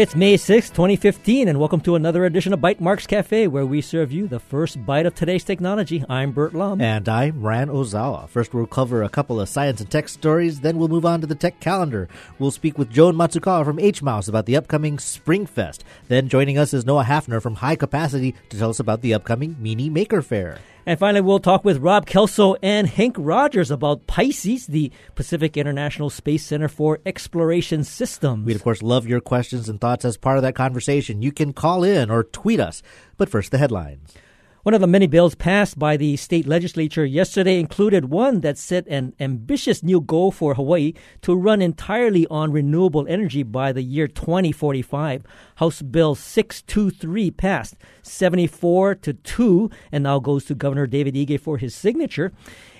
It's May 6, 2015, and welcome to another edition of Bytemarks Cafe, where we serve you the first bite of today's technology. I'm Burt Lum. And I'm Ryan Ozawa. First, we'll cover a couple of science and tech stories, then we'll move on to the tech calendar. We'll speak with Joan Matsukawa from HMAUS about the upcoming Springfest. Then joining us is Noah Hafner from HI Capacity to tell us about the upcoming Mini Maker Faire. And finally, we'll talk with Rob Kelso and Hank Rogers about Pisces, the Pacific International Space Center for Exploration Systems. We'd, of course, love your questions and thoughts as part of that conversation. You can call in or tweet us. But first, the headlines. One of the many bills passed by the state legislature yesterday included one that set an ambitious new goal for Hawaii to run entirely on renewable energy by the year 2045. House Bill 623 passed 74 to 2 and now goes to Governor David Ige for his signature.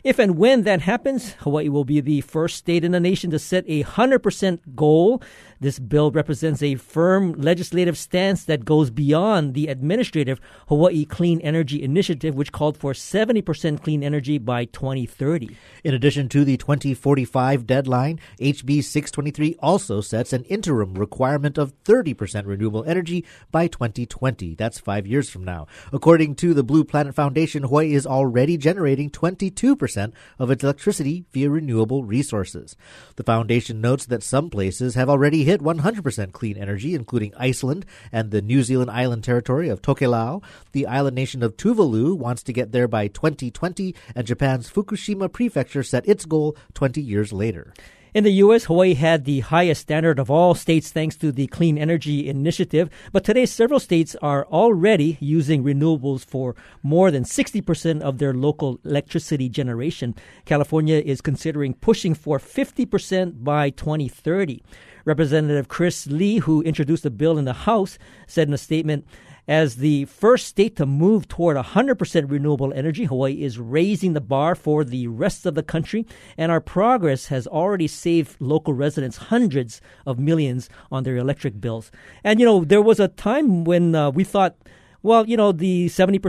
If and when that happens, Hawaii will be the first state in the nation to set a 100% goal. This bill represents a firm legislative stance that goes beyond the administrative Hawaii Clean Energy Initiative, which called for 70% clean energy by 2030. In addition to the 2045 deadline, HB 623 also sets an interim requirement of 30% renewable energy by 2020. That's five years from now. According to the Blue Planet Foundation, Hawaii is already generating 22% of its electricity via renewable resources. The foundation notes that some places have already hit 100% clean energy, including Iceland and the New Zealand island territory of Tokelau. The island nation of Tuvalu wants to get there by 2020, and Japan's Fukushima prefecture set its goal 20 years later. In the U.S., Hawaii had the highest standard of all states thanks to the Clean Energy Initiative, but today several states are already using renewables for more than 60% of their local electricity generation. California is considering pushing for 50% by 2030. Representative Chris Lee, who introduced the bill in the House, said in a statement, as the first state to move toward 100% renewable energy, Hawaii is raising the bar for the rest of the country, and our progress has already saved local residents hundreds of millions on their electric bills. And, you know, there was a time when uh, we thought, well, you know, the 70%,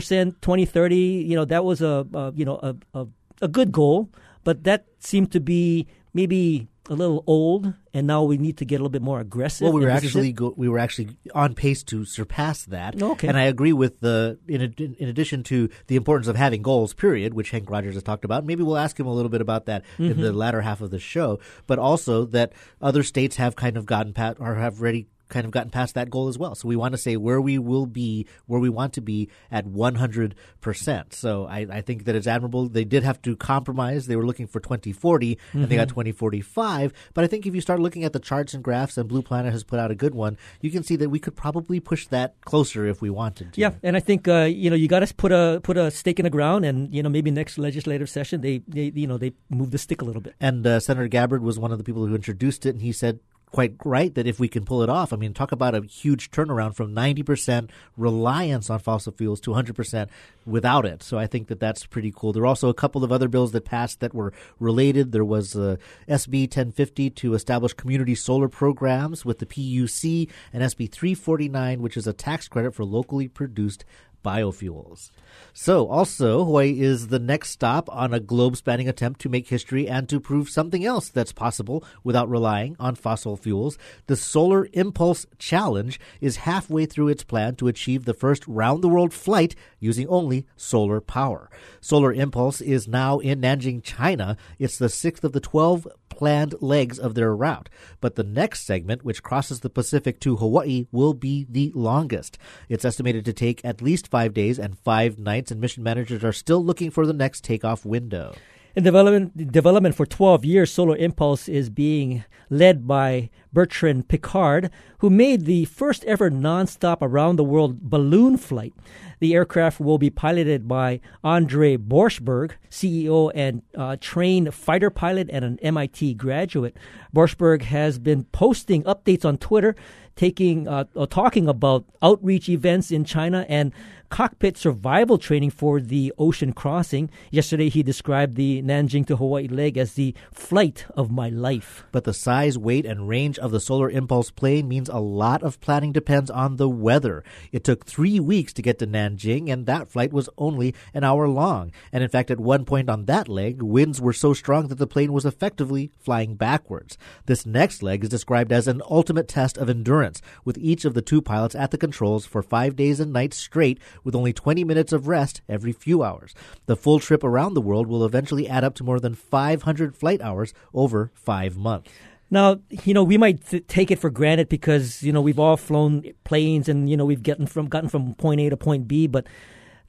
2030, you know, that was a, a you know, a, a, a good goal, but that seemed to be maybe a little old, and now we need to get a little bit more aggressive. Well, we were actually go, we were actually on pace to surpass that. Okay, and I agree with the in, in addition to the importance of having goals. Period, which Hank Rogers has talked about. Maybe we'll ask him a little bit about that mm-hmm. in the mm-hmm. latter half of the show. But also that other states have kind of gotten pat or have already kind of gotten past that goal as well. So we want to say where we will be, where we want to be at 100%. So I, I think that it's admirable. They did have to compromise. They were looking for 2040 mm-hmm. and they got mm-hmm. 2045. But I think if you start looking at the charts and graphs, and Blue Planet has put out a good one, you can see that we could probably push that closer if we wanted to. Yeah, and I think uh, you know you got to put a put a stake in the ground, and you know maybe next legislative session they, they you know they move the stick a little bit. And uh, Senator Gabbard was one of the people who introduced it, and he said quite right that if we can pull it off, I mean, talk about a huge turnaround from 90% reliance on fossil fuels to 100% without it. So I think that that's pretty cool. There are also a couple of other bills that passed that were related. There was uh, SB 1050 to establish community solar programs with the PUC and SB 349, which is a tax credit for locally produced biofuels. So, also, Hawaii is the next stop on a globe spanning attempt to make history and to prove something else that's possible without relying on fossil fuels. The Solar Impulse Challenge is halfway through its plan to achieve the first round the world flight using only solar power. Solar Impulse is now in Nanjing, China. It's the sixth of the 12 planned legs of their route. But the next segment, which crosses the Pacific to Hawaii, will be the longest. It's estimated to take at least five days and five nights, and mission managers are still looking for the next takeoff window. In development, development for 12 years, Solar Impulse is being led by Bertrand Piccard, who made the first ever nonstop around the world balloon flight. The aircraft will be piloted by Andre Borschberg, CEO and uh, trained fighter pilot and an MIT graduate. Borschberg has been posting updates on Twitter, taking uh, talking about outreach events in China and cockpit survival training for the ocean crossing. Yesterday, he described the Nanjing to Hawaii leg as the flight of my life. But the size, weight, and range of the Solar Impulse plane means a lot of planning depends on the weather. It took three weeks to get to Nanjing, and that flight was only an hour long. And in fact, at one point on that leg, winds were so strong that the plane was effectively flying backwards. This next leg is described as an ultimate test of endurance endurance, with each of the two pilots at the controls for five days and nights straight, with only 20 minutes of rest every few hours. The full trip around the world will eventually add up to more than 500 flight hours over five months. Now, you know, we might th- take it for granted because you know we've all flown planes and you know we've gotten from gotten from point A to point B, but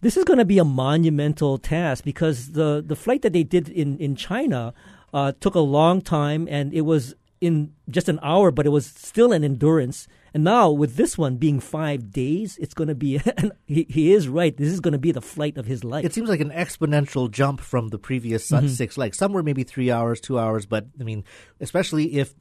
this is going to be a monumental task because the the flight that they did in in China uh, took a long time and it was in just an hour, but it was still an endurance. And now with this one being five days, it's going to be. he, he is right. This is going to be the flight of his life. It seems like an exponential jump from the previous mm-hmm. six legs. Some were maybe three hours, two hours, but I mean, especially if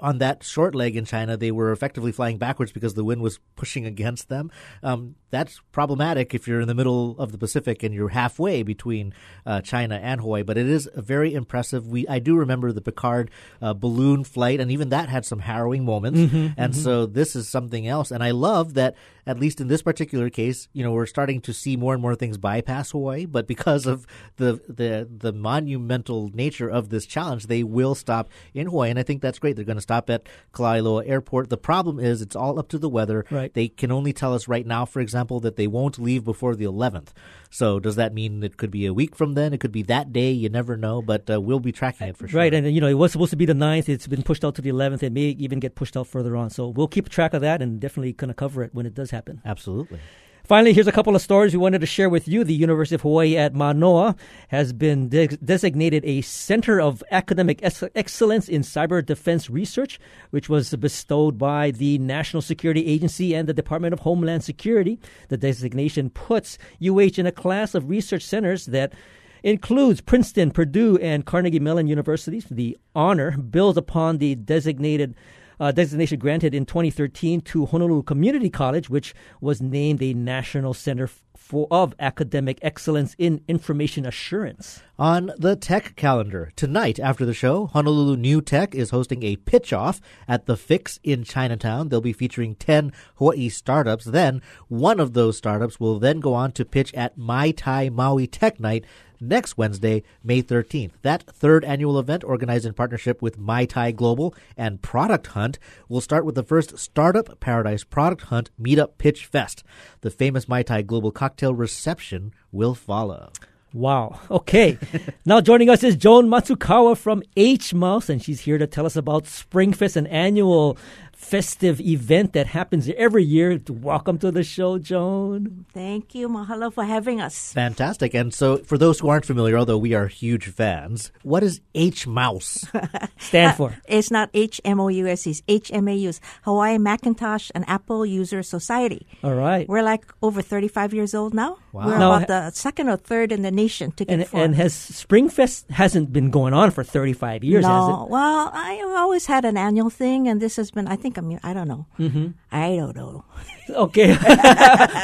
on that short leg in China, they were effectively flying backwards because the wind was pushing against them. Um, that's problematic if you're in the middle of the Pacific and you're halfway between uh, China and Hawaii. But it is very impressive. We I do remember the Piccard uh, balloon flight, and even that had some harrowing moments. Mm-hmm, and mm-hmm. so this is something else. And I love that at least in this particular case, you know, we're starting to see more and more things bypass Hawaii. But because of the the the monumental nature of this challenge, they will stop in Hawaii, and I think that's great. They're going to stop at Kalaeloa Airport. The problem is it's all up to the weather. Right. They can only tell us right now, for example, that they won't leave before the 11th. So does that mean it could be a week from then? It could be that day. You never know, but uh, we'll be tracking it for sure. Right, and you know it was supposed to be the 9th. It's been pushed out to the 11th. It may even get pushed out further on. So we'll keep track of that and definitely kind of cover it when it does happen. Absolutely. Finally, here's a couple of stories we wanted to share with you. The University of Hawaii at Manoa has been de- designated a Center of Academic Ex- Excellence in Cyber Defense Research, which was bestowed by the National Security Agency and the Department of Homeland Security. The designation puts UH in a class of research centers that includes Princeton, Purdue, and Carnegie Mellon universities. The honor builds upon the designated uh, designation granted in 2013 to Honolulu Community College, which was named a National Center for, of Academic Excellence in Information Assurance. On the tech calendar, tonight after the show, Honolulu New Tech is hosting a pitch off at the Fix in Chinatown. They'll be featuring 10 Hawaii startups. Then, one of those startups will then go on to pitch at Mai Tai Maui Tech Night next Wednesday, May 13th. That third annual event, organized in partnership with Mai Tai Global and Product Hunt, will start with the first Startup Paradise Product Hunt Meetup Pitch Fest. The famous Mai Tai Global cocktail reception will follow. Wow. Okay. now joining us is Joan Matsukawa from HMAUS, and she's here to tell us about Springfest, an annual festive event that happens every year. Welcome to the show, Joan. Thank you. Mahalo for having us. Fantastic. And so, for those who aren't familiar, although we are huge fans, what does HMAUS stand for? Uh, it's not H M O U S, it's H M A U S, Hawaii Macintosh and Apple User Society. All right. We're like over 35 years old now. Wow. We're now, about the second or third in the nation to get and, formed. And has Springfest hasn't been going on for 35 years, no. has it? Well, I've always had an annual thing, and this has been, I think, I mean, I don't know. Mm-hmm. I don't know. okay.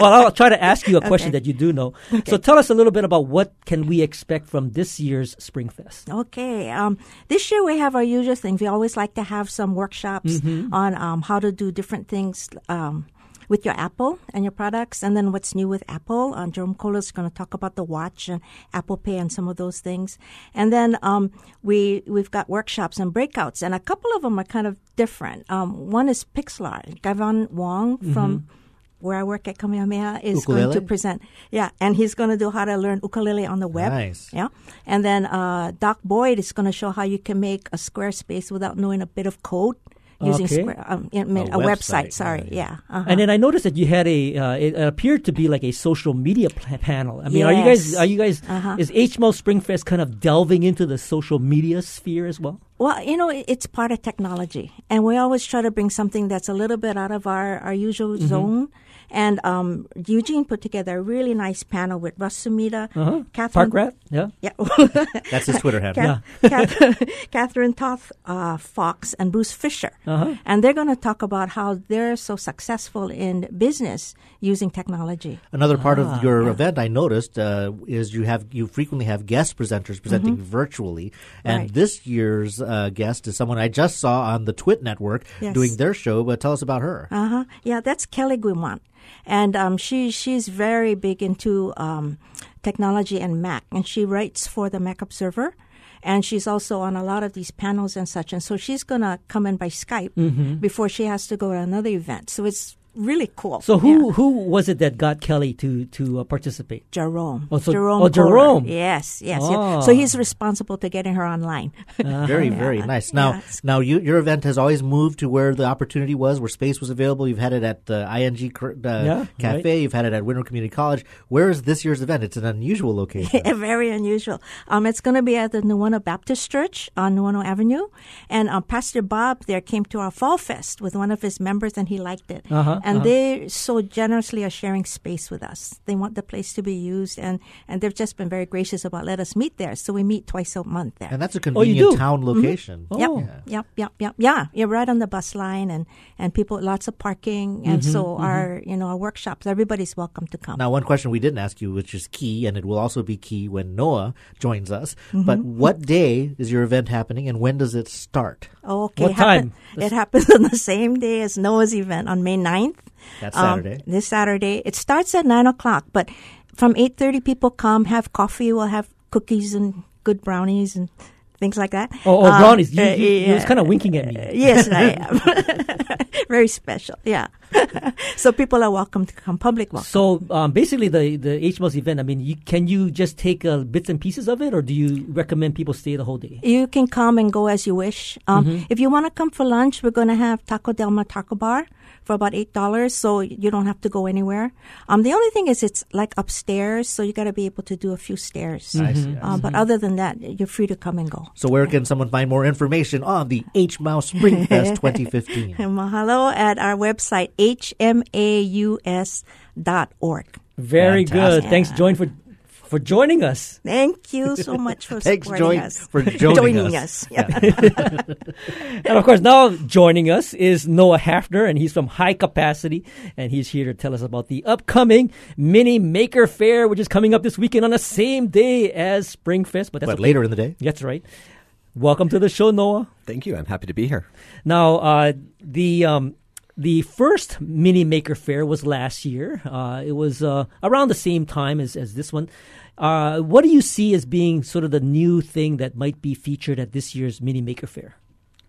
well, I'll try to ask you a question okay. that you do know. Okay. So tell us a little bit about what can we expect from this year's Springfest. Okay. Um, this year we have our usual things. We always like to have some workshops mm-hmm. on um, how to do different things. Um, with your Apple and your products. And then what's new with Apple. Uh, Jerome Kohler is going to talk about the watch and Apple Pay and some of those things. And then um, we, we've got workshops and breakouts, and a couple of them are kind of different. Um, one is Pixlr. Gavin Wong from mm-hmm where I work at Kamehameha is ukulele? going to present. Yeah, and he's going to do how to learn ukulele on the web. Nice. Yeah, and then uh, Doc Boyd is going to show how you can make a Squarespace without knowing a bit of code using okay. Square, um, a, a, website. Sorry, yeah. yeah. Uh-huh. And then I noticed that you had a. Uh, it appeared to be like a social media pl- panel. I mean, yes. are you guys? Are you guys? Uh-huh. Is HMAUS Springfest kind of delving into the social media sphere as well? Well, you know, it's part of technology, and we always try to bring something that's a little bit out of our our usual mm-hmm. zone and um, Eugene put together a really nice panel with Russ Sumida, uh-huh. Catherine. Park Rat, yeah. Yeah. That's his Twitter handle. yeah. Catherine, Catherine Toth uh, Fox and Bruce Fisher. Uh-huh. And they're going to talk about how they're so successful in business using technology. Another part ah, of your yeah. event I noticed uh, is you have you frequently have guest presenters presenting mm-hmm. virtually, and right. this year's uh, guest is someone I just saw on the Twit Network yes. doing their show. But tell us about her. Uh huh. Yeah, that's Kelly Guimont and um, she she's very big into um, technology and Mac, and she writes for the Mac Observer. and she's also on a lot of these panels and such. And so she's gonna come in by Skype Mm-hmm. before she has to go to another event. So it's really cool. So who Yeah. who was it that got Kelly to to uh, participate? Jerome. Oh, so- Jerome. oh, Kohler. Jerome. Yes, yes, Oh. yes. So he's responsible to getting her online. Very, very Yeah. nice. Now, Yeah, now you, your event has always moved to where the opportunity was, where space was available. You've had it at the ING uh, Yeah, Cafe. right. You've had it at Windward Community College. Where is this year's event? It's an unusual location. Very unusual. Um, it's going to be at the Nuuanu Baptist Church on Nuuanu Avenue, and um, Pastor Bob there came to our Fall Fest with one of his members, and he liked it. Uh-huh, and uh-huh. they so generously are sharing space with us. They want the place to be used, and and they've just been very gracious about let us meet there. So we meet twice a month there. and that's a Oh, convenient do? town location. Oh. Yep, Yeah. yep, yep, yep. Yeah, you're right on the bus line, and and people lots of parking, and Mm-hmm, so our you know our workshops. Everybody's welcome to come. Now, one question we didn't ask you, which is key, and it will also be key when Noah joins us. Mm-hmm. But what day is your event happening, and when does it start? Oh, okay. What happen- time? It happens on the same day as Noah's event on May 9th. That's Um, this Saturday. It starts at 9 o'clock, but from 8.30 people come, have coffee. We'll have cookies and good brownies and things like that. Oh, oh Um, brownies! You, uh, you, you was kind of winking at me. Yes, I am. Very special, yeah. so people are welcome to come, public welcome. So um, basically, the the HMAUS event. I mean, you, can you just take uh, bits and pieces of it, or do you recommend people stay the whole day? You can come and go as you wish. Um, Mm-hmm. If you want to come for lunch, we're going to have Taco Del Mar Taco Bar for about eight dollars, so you don't have to go anywhere. Um, the only thing is it's like upstairs, so you got to be able to do a few stairs. I see, I Um, but other than that, you're free to come and go. So, where can someone find more information on the HMAUS Spring Fest 2015? And mahalo at our website hmaus.org. Very Fantastic. good. Thanks, Joan, for for joining us. Thank you so much for Thanks, supporting Joan, us. for joining us. us. Yeah. And of course, now joining us is Noah Hafner, and he's from HI Capacity, and he's here to tell us about the upcoming Mini Maker Faire, which is coming up this weekend on the same day as Spring Fest. But that's But okay. later in the day. That's right. Welcome to the show, Noah. Thank you. I'm happy to be here. Now, uh, the um, the first Mini Maker Faire was last year. Uh, it was uh, around the same time as, as this one. Uh, what do you see as being sort of the new thing that might be featured at this year's Mini Maker Faire?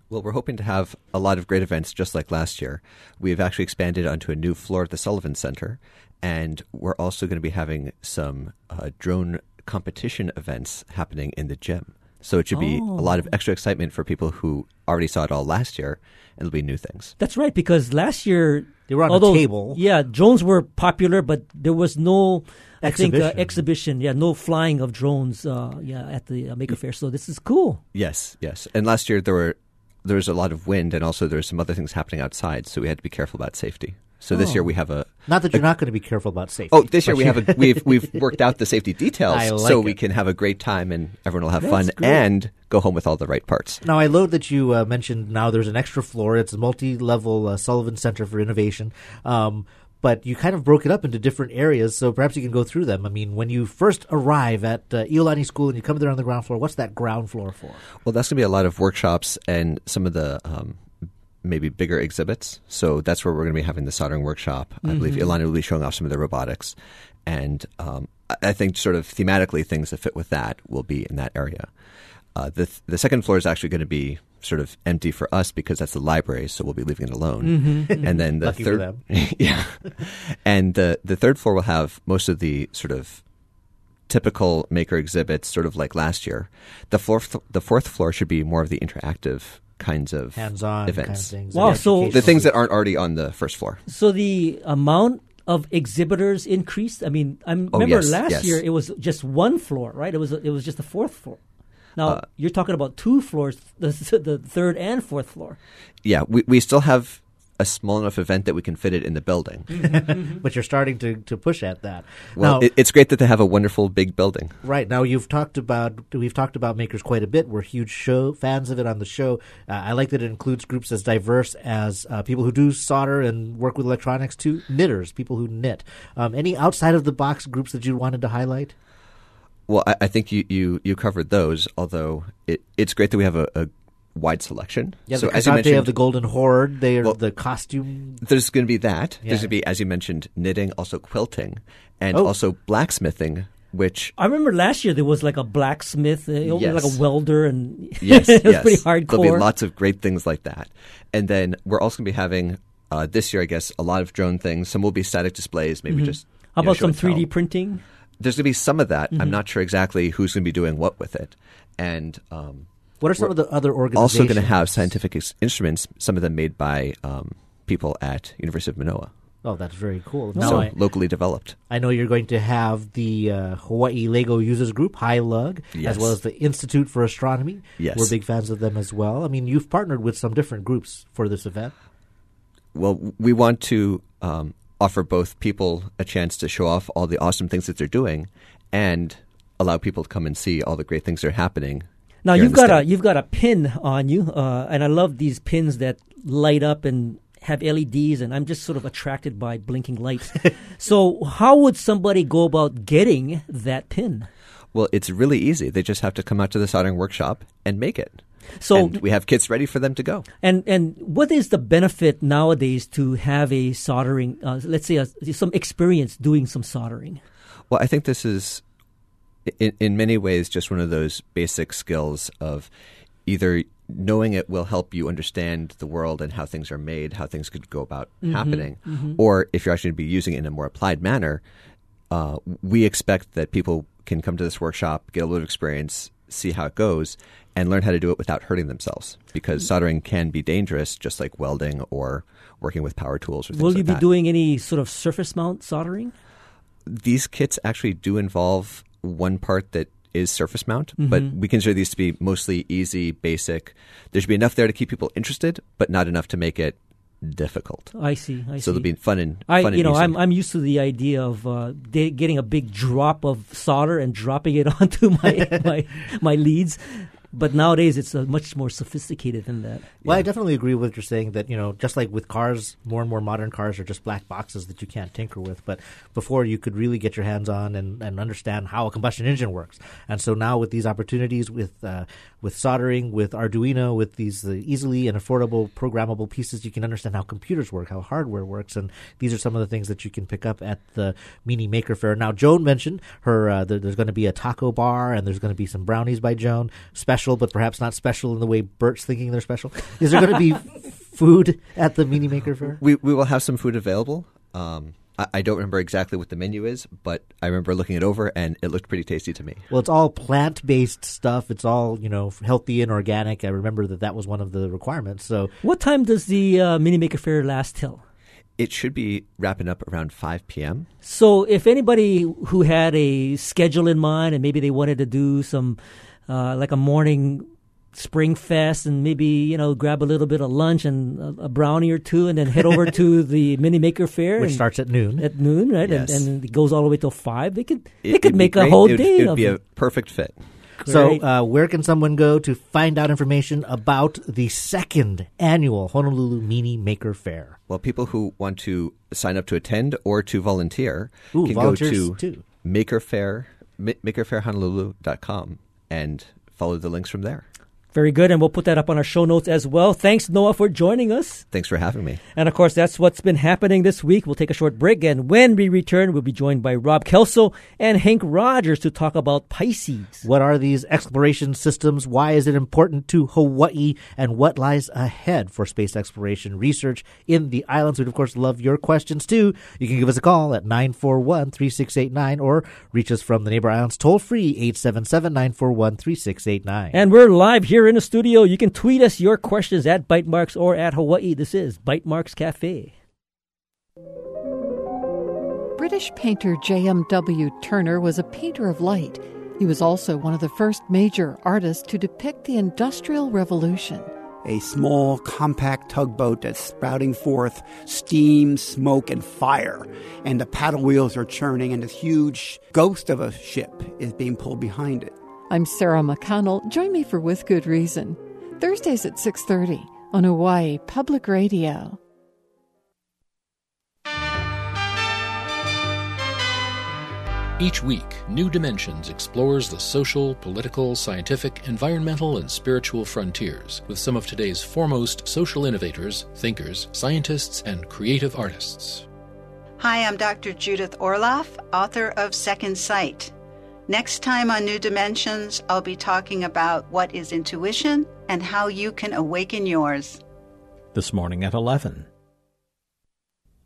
Well, we're hoping to have a lot of great events just like last year. We've actually expanded onto a new floor at the Sullivan Center, and we're also going to be having some uh, drone competition events happening in the gym. So it should be a lot of extra excitement for people who already saw it all last year, and it'll be new things. That's right, because last year They were on a although, table. Yeah, drones were popular, but there was no, I think, uh, Exhibition. exhibition. Yeah, no flying of drones. Uh, yeah, at the uh, Maker Faire. So this is cool. Yes, yes. And last year there were there was a lot of wind, and also there were some other things happening outside, so we had to be careful about safety. So this year we have a Not that you're not going to be careful about safety. Oh, this year we have a we've we've worked out the safety details like so we can have a great time and everyone will have That's fun great. and go home with all the right parts. Now, I love that you uh, mentioned now there's an extra floor. It's a multi-level uh, Sullivan Center for Innovation. Um, but you kind of broke it up into different areas, so perhaps you can go through them. I mean, when you first arrive at uh, Iolani School and you come there on the ground floor, what's that ground floor for? Well, that's going to be a lot of workshops and some of the um, maybe bigger exhibits. So that's where we're going to be having the soldering workshop. I believe Ilana will be showing off some of the robotics, and um, I- think sort of thematically things that fit with that will be in that area. Uh, the the second floor is actually going to be sort of empty for us because that's the library, so we'll be leaving it alone. And then the third, yeah, and the the third floor will have most of the sort of typical maker exhibits, sort of like last year. The fourth the fourth floor should be more of the interactive kinds of Hands-on kind of events. things. Wow, so- the things that aren't already on the first floor. So the amount of exhibitors increased. I mean, I Oh, remember yes, last yes. year it was just one floor, right? It was it was just the fourth floor. Now Uh, you're talking about two floors, the, the third and fourth floor. Yeah, we we still have a small enough event that we can fit it in the building. but you're starting to, to push at that. Well, now, it, it's great that they have a wonderful big building. Right now, you've talked about we've talked about makers quite a bit. We're huge show fans of it on the show. Uh, I like that it includes groups as diverse as uh, people who do solder and work with electronics to knitters, people who knit. Um, any outside of the box groups that you wanted to highlight? Well, I, I think you, you, you covered those. Although it, it's great that we have a, a wide selection. Yeah, so the as you Casate mentioned, of the Golden Horde. They are Well- the costume. there's going to be that. Yeah. There's going to be, as you mentioned, knitting, also quilting, and Oh. also blacksmithing which I remember last year there was like a blacksmith, uh, Yes. like a welder, and yes, it was yes. pretty hardcore. There'll be lots of great things like that. And then we're also going to be having uh, this year, I guess, a lot of drone things. Some will be static displays, maybe just. Mm-hmm. How you know, about some 3D tell. printing? There's going to be some of that. Mm-hmm. I'm not sure exactly who's going to be doing what with it. And um, What are some of the other organizations? also going to have scientific ex- instruments, some of them made by um, people at University of Manoa. Oh, that's very cool. Now so I, locally developed. I know you're going to have the uh, Hawaii Lego Users Group, HILUG, as well as the Institute for Astronomy. Yes. We're big fans of them as well. I mean, you've partnered with some different groups for this event. Well, we want to um, offer both people a chance to show off all the awesome things that they're doing, and allow people to come and see all the great things that are happening. Now you've got a you've got a pin on you, uh, and I love these pins that light up and have LEDs, and I'm just sort of attracted by blinking lights. so, how would somebody go about getting that pin? Well, it's really easy. They just have to come out to the soldering workshop and make it. So, and we have kits ready for them to go. And and what is the benefit nowadays to have a soldering? Uh, let's say a, some experience doing some soldering. Well, I think this is, in, in many ways, just one of those basic skills of either knowing it will help you understand the world and how things are made, how things could go about mm-hmm. happening, mm-hmm. or if you're actually going to be using it in a more applied manner, uh, we expect that people can come to this workshop, get a little experience, see how it goes, and learn how to do it without hurting themselves. Because mm-hmm. soldering can be dangerous, just like welding or working with power tools or things Will like you be that. doing any sort of surface mount soldering? these kits actually do involve one part that is surface mount, but Mm-hmm. we consider these to be mostly easy, basic. There should be enough there to keep people interested, but not enough to make it difficult. I see. I so see. they'll be fun and I, fun and you know, easy. I'm I'm used to the idea of uh, de- getting a big drop of solder and dropping it onto my my my leads, but nowadays it's uh, much more sophisticated than that. Well, I definitely agree with what you're saying that, you know, just like with cars, more and more modern cars are just black boxes that you can't tinker with. But before you could really get your hands on and, and understand how a combustion engine works. And so now with these opportunities with uh, with soldering, with Arduino, with these uh, easily and affordable programmable pieces, you can understand how computers work, how hardware works. And these are some of the things that you can pick up at the Mini Maker Faire. Now, Joan mentioned her, uh, there, there's going to be a taco bar and there's going to be some brownies by Joan, special, but perhaps not special in the way Bert's thinking they're special. Is there going to be food at the Mini Maker Faire? we we will have some food available. Um, I, I don't remember exactly what the menu is, but I remember looking it over and it looked pretty tasty to me. Well, it's all plant based stuff. It's all, you know, healthy and organic. I remember that that was one of the requirements. So, What time does the uh, Mini Maker Faire last till? It should be wrapping up around 5 p.m. So, if anybody who had a schedule in mind and maybe they wanted to do some, uh, like a morning spring fest and maybe, you know, grab a little bit of lunch and a, a brownie or two and then head over to the Mini Maker Faire. which and- starts at noon. at noon, right? Yes. And, and it goes all the way till five. They could they could make a great. whole It would- day It would of be it. a perfect fit. So, uh, where can someone go to find out information about the second annual Honolulu Mini Maker Faire? Well, people who want to sign up to attend or to volunteer Ooh, can go to too. makerfair, ma- makerfairhonolulu.com and follow the links from there. Very good, and we'll put that up on our show notes as well. Thanks, Noah, for joining us. Thanks for having me. And of course, that's what's been happening this week. We'll take a short break, and when we return, we'll be joined by Rob Kelso and Hank Rogers to talk about Pisces. What are these exploration systems? Why is it important to Hawaii? And what lies ahead for space exploration research in the islands? We'd, of course, love your questions too. You can give us a call at 941 3689 or reach us from the neighbor islands toll free 877 941 3689. And we're live here in the studio. You can tweet us your questions at Bytemarks or at Hawaii. This is Bytemarks Cafe. British painter J.M.W. Turner was a painter of light. He was also one of the first major artists to depict the Industrial Revolution. a small, compact tugboat that's spouting forth steam, smoke, and fire. And the paddle wheels are churning, and this huge ghost of a ship is being pulled behind it. I'm Sarah McConnell. Join me for With Good Reason. Thursdays at 6:30 on Hawaii Public Radio. Each week, New Dimensions explores the social, political, scientific, environmental, and spiritual frontiers with some of today's foremost social innovators, thinkers, scientists, and creative artists. Hi, I'm Dr. Judith Orloff, author of Second Sight. Next time on New Dimensions, I'll be talking about what is intuition and how you can awaken yours. This morning at 11.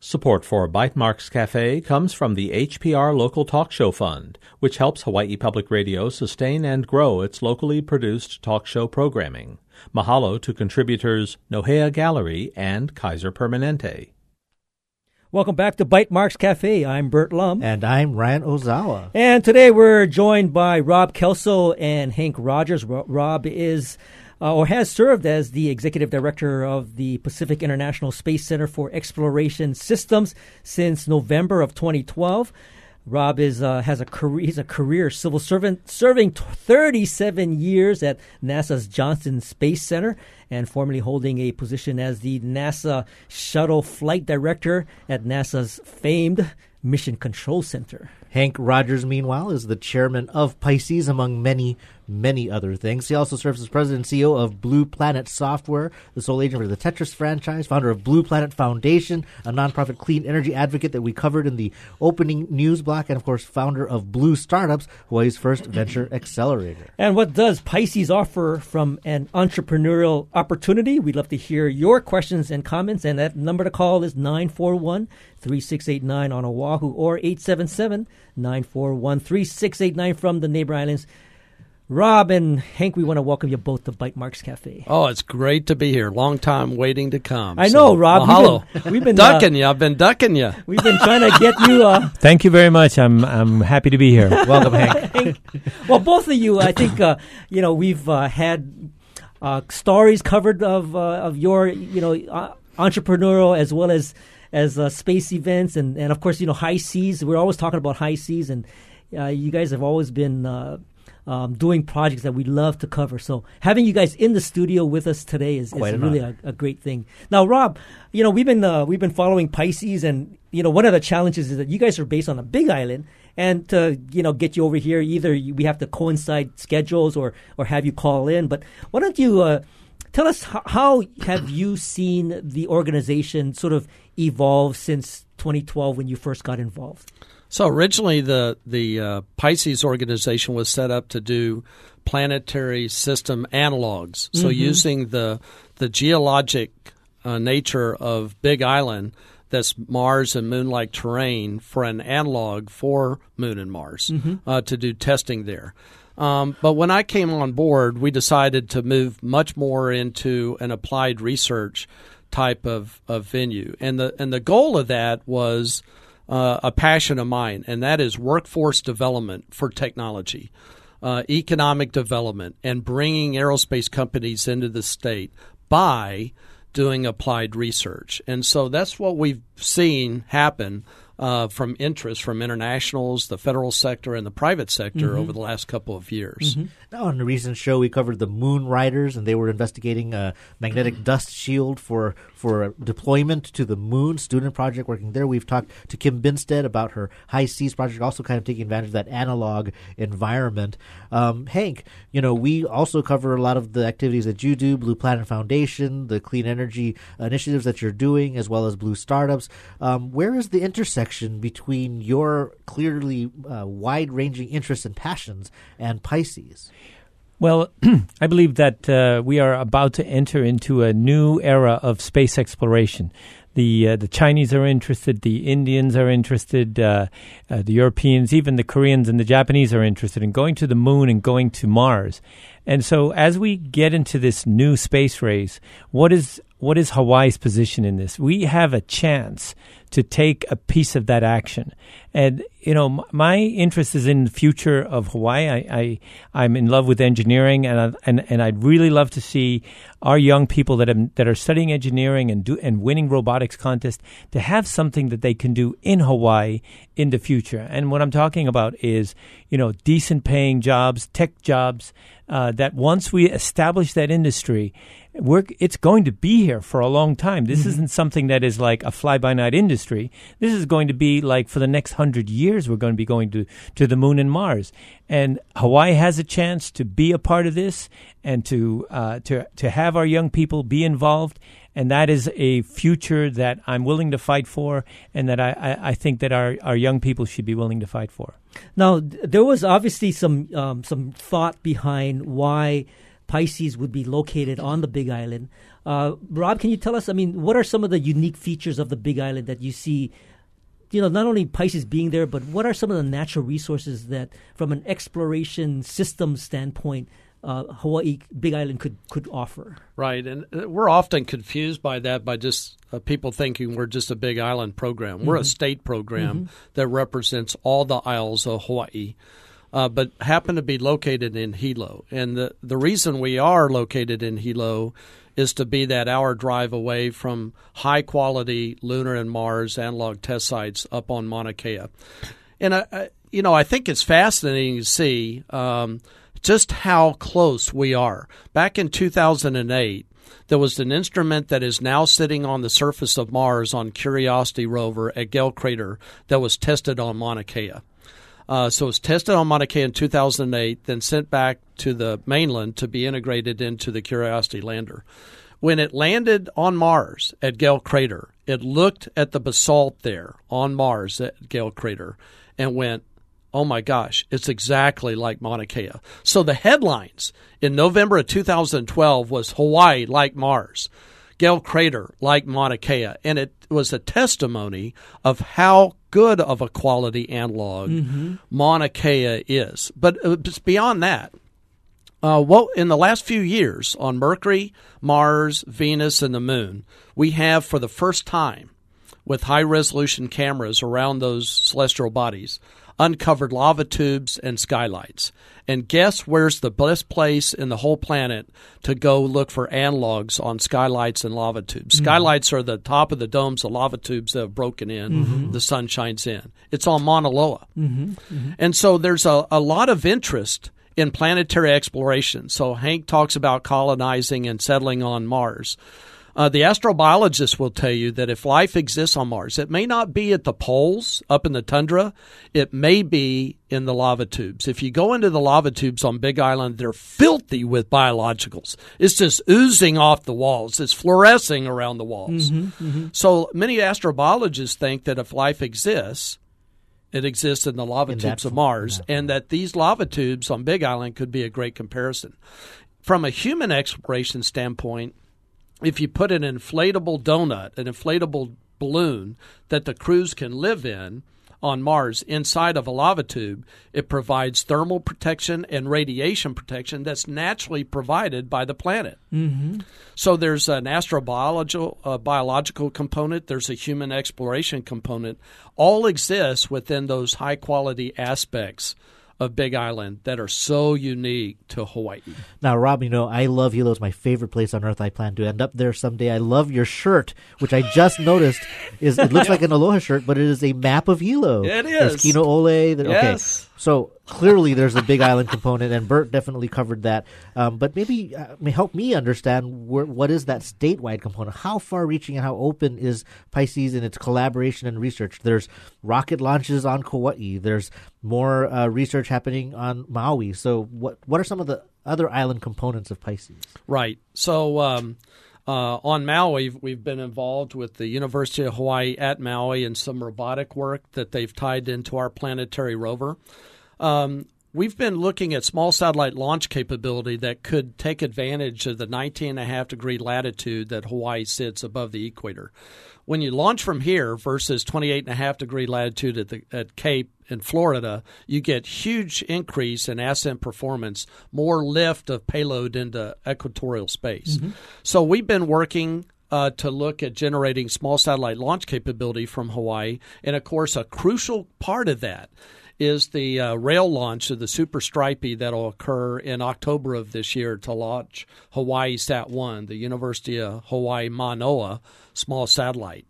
Support for Bytemarks Cafe comes from the HPR Local Talk Show Fund, which helps Hawaii Public Radio sustain and grow its locally produced talk show programming. Mahalo to contributors Nohea Gallery and Kaiser Permanente. Welcome back to Bytemarks Cafe. I'm Burt Lum. And I'm Ryan Ozawa. And today we're joined by Rob Kelso and Hank Rogers. Rob is uh, or has served as the executive director of the Pacific International Space Center for Exploration Systems since November of 2012. Rob is uh, has a career. He's a career civil servant, serving 37 years at NASA's Johnson Space Center, and formerly holding a position as the NASA Shuttle Flight Director at NASA's famed Mission Control Center. Hank Rogers, meanwhile, is the chairman of Pisces, among many many other things. He also serves as president and CEO of Blue Planet Software, the sole agent for the Tetris franchise, founder of Blue Planet Foundation, a nonprofit clean energy advocate that we covered in the opening news block, and of course, founder of Blue Startups, Hawaii's first venture accelerator. And what does Pisces offer from an entrepreneurial opportunity? We'd love to hear your questions and comments, and that number to call is 941 3689 on Oahu or 877 941 3689 from the neighbor islands. Rob and Hank, we want to welcome you both to Bytemarks Cafe. Oh, it's great to be here. Long time waiting to come. I so, know, Rob. Well, we've been, we've been ducking uh, you. I've been ducking you. We've been trying to get you. Uh, Thank you very much. I'm I'm happy to be here. welcome, Hank. Hank. Well, both of you, I think uh, you know we've uh, had uh, stories covered of uh, of your you know entrepreneurial as well as as space events and and of course you know HI-SEAS. We're always talking about HI-SEAS and. you guys have always been um, doing projects that we love to cover. So having you guys in the studio with us today is, is really a, a, great thing. Now, Rob, you know we've been uh, we've been following Pisces, and you know one of the challenges is that you guys are based on a big island, and to you know get you over here, either we have to coincide schedules or or have you call in. But why don't you? Uh, tell us how, how have you seen the organization sort of evolve since 2012 when you first got involved? So originally, the the uh, Pisces organization was set up to do planetary system analogs. So mm-hmm. using the the geologic uh, nature of Big Island, that's Mars and Moon-like terrain, for an analog for Moon and Mars mm-hmm. uh, to do testing there. Um, but when I came on board, we decided to move much more into an applied research type of, of venue, and the and the goal of that was uh, a passion of mine, and that is workforce development for technology, uh, economic development, and bringing aerospace companies into the state by doing applied research. And so that's what we've seen happen uh, from interest from internationals, the federal sector, and the private sector mm-hmm. over the last couple of years. Mm-hmm. Now, on a recent show, we covered the Moon Riders, and they were investigating a magnetic dust shield for for deployment to the moon. Student project working there. We've talked to Kim Binsted about her HI-SEAS project, also kind of taking advantage of that analog environment. Um, Hank, you know, we also cover a lot of the activities that you do, Blue Planet Foundation, the clean energy initiatives that you're doing, as well as Blue Startups. Um, where is the intersection? between your clearly uh, wide ranging interests and passions and Pisces? Well, I believe that uh, we are about to enter into a new era of space exploration. The uh, the Chinese are interested, the Indians are interested, uh, uh, the Europeans, even the Koreans and the Japanese are interested in going to the moon and going to Mars. And so, as we get into this new space race, what is what is Hawaii's position in this? We have a chance to take a piece of that action. And you know, my interest is in the future of Hawaii. I, I am in love with engineering, and I, and and I'd really love to see our young people that have, that are studying engineering and do and winning robotics contests to have something that they can do in Hawaii in the future. And what I'm talking about is you know decent paying jobs, tech jobs. Uh, that once we establish that industry, we're, it's going to be here for a long time. This mm-hmm. isn't something that is like a fly by night industry. This is going to be like for the next hundred years, we're going to be going to, to the moon and Mars. And Hawaii has a chance to be a part of this and to, uh, to, to have our young people be involved and that is a future that I'm willing to fight for, and that I, I, I think that our, our young people should be willing to fight for. Now, there was obviously some um, some thought behind why Pisces would be located on the Big Island. Uh, Rob, can you tell us? I mean, what are some of the unique features of the Big Island that you see? You know, not only Pisces being there, but what are some of the natural resources that, from an exploration system standpoint, uh, Hawaii Big Island could could offer. Right, and uh, we're often confused by that by just uh, people thinking we're just a Big Island program. We're mm-hmm. a state program mm-hmm. that represents all the isles of Hawaii. Uh, but happen to be located in Hilo. And the, the reason we are located in Hilo is to be that hour drive away from high quality lunar and Mars analog test sites up on Mauna Kea. And, I, I you know, I think it's fascinating to see um, just how close we are. Back in 2008, there was an instrument that is now sitting on the surface of Mars on Curiosity rover at Gale Crater that was tested on Mauna Kea. Uh, so it was tested on Mauna Kea in 2008, then sent back to the mainland to be integrated into the Curiosity lander. When it landed on Mars at Gale Crater, it looked at the basalt there on Mars at Gale Crater and went, Oh my gosh, it's exactly like Mauna Kea. So the headlines in November of 2012 was Hawaii like Mars, Gale Crater like Mauna Kea, and it was a testimony of how good of a quality analog mm-hmm. Mauna Kea is. But it's beyond that. Uh, what in the last few years on Mercury, Mars, Venus, and the Moon, we have for the first time with high resolution cameras around those celestial bodies uncovered lava tubes and skylights. And guess where's the best place in the whole planet to go look for analogs on skylights and lava tubes? Mm-hmm. Skylights are the top of the domes, the lava tubes that have broken in, mm-hmm. the sun shines in. It's on Mauna Loa. Mm-hmm. mm-hmm. And so there's a, a lot of interest in planetary exploration. So Hank talks about colonizing and settling on Mars. Uh, the astrobiologists will tell you that if life exists on Mars, it may not be at the poles up in the tundra, it may be in the lava tubes. If you go into the lava tubes on Big Island, they're filthy with biologicals. It's just oozing off the walls, it's fluorescing around the walls. Mm-hmm, mm-hmm. So many astrobiologists think that if life exists, it exists in the lava in tubes of Mars, and that these lava tubes on Big Island could be a great comparison. From a human exploration standpoint, if you put an inflatable donut, an inflatable balloon that the crews can live in on Mars inside of a lava tube, it provides thermal protection and radiation protection that's naturally provided by the planet. Mm-hmm. So there's an astrobiological uh, biological component, there's a human exploration component, all exists within those high quality aspects of Big Island that are so unique to Hawaii. Now, Rob, you know, I love Hilo. It's my favorite place on earth. I plan to end up there someday. I love your shirt, which I just noticed is it looks like an Aloha shirt, but it is a map of Hilo. It is. There's Kinoole. There, yes. Okay. So clearly there's a big island component, and Bert definitely covered that. Um, but maybe uh, may help me understand where, what is that statewide component? How far-reaching and how open is Pisces in its collaboration and research? There's rocket launches on Kauai. There's more uh, research happening on Maui. So what what are some of the other island components of Pisces? Right. So. Um, uh, on Maui, we've been involved with the University of Hawaii at Maui and some robotic work that they've tied into our planetary rover. Um, we've been looking at small satellite launch capability that could take advantage of the 19.5 degree latitude that Hawaii sits above the equator. When you launch from here versus 28.5 degree latitude at, the, at Cape in Florida, you get huge increase in ascent performance, more lift of payload into equatorial space. Mm-hmm. So we've been working uh, to look at generating small satellite launch capability from Hawaii. And of course, a crucial part of that is the uh, rail launch of the Super Strypi that'll occur in October of this year to launch Hawaii Sat 1, the University of Hawaii Manoa small satellite.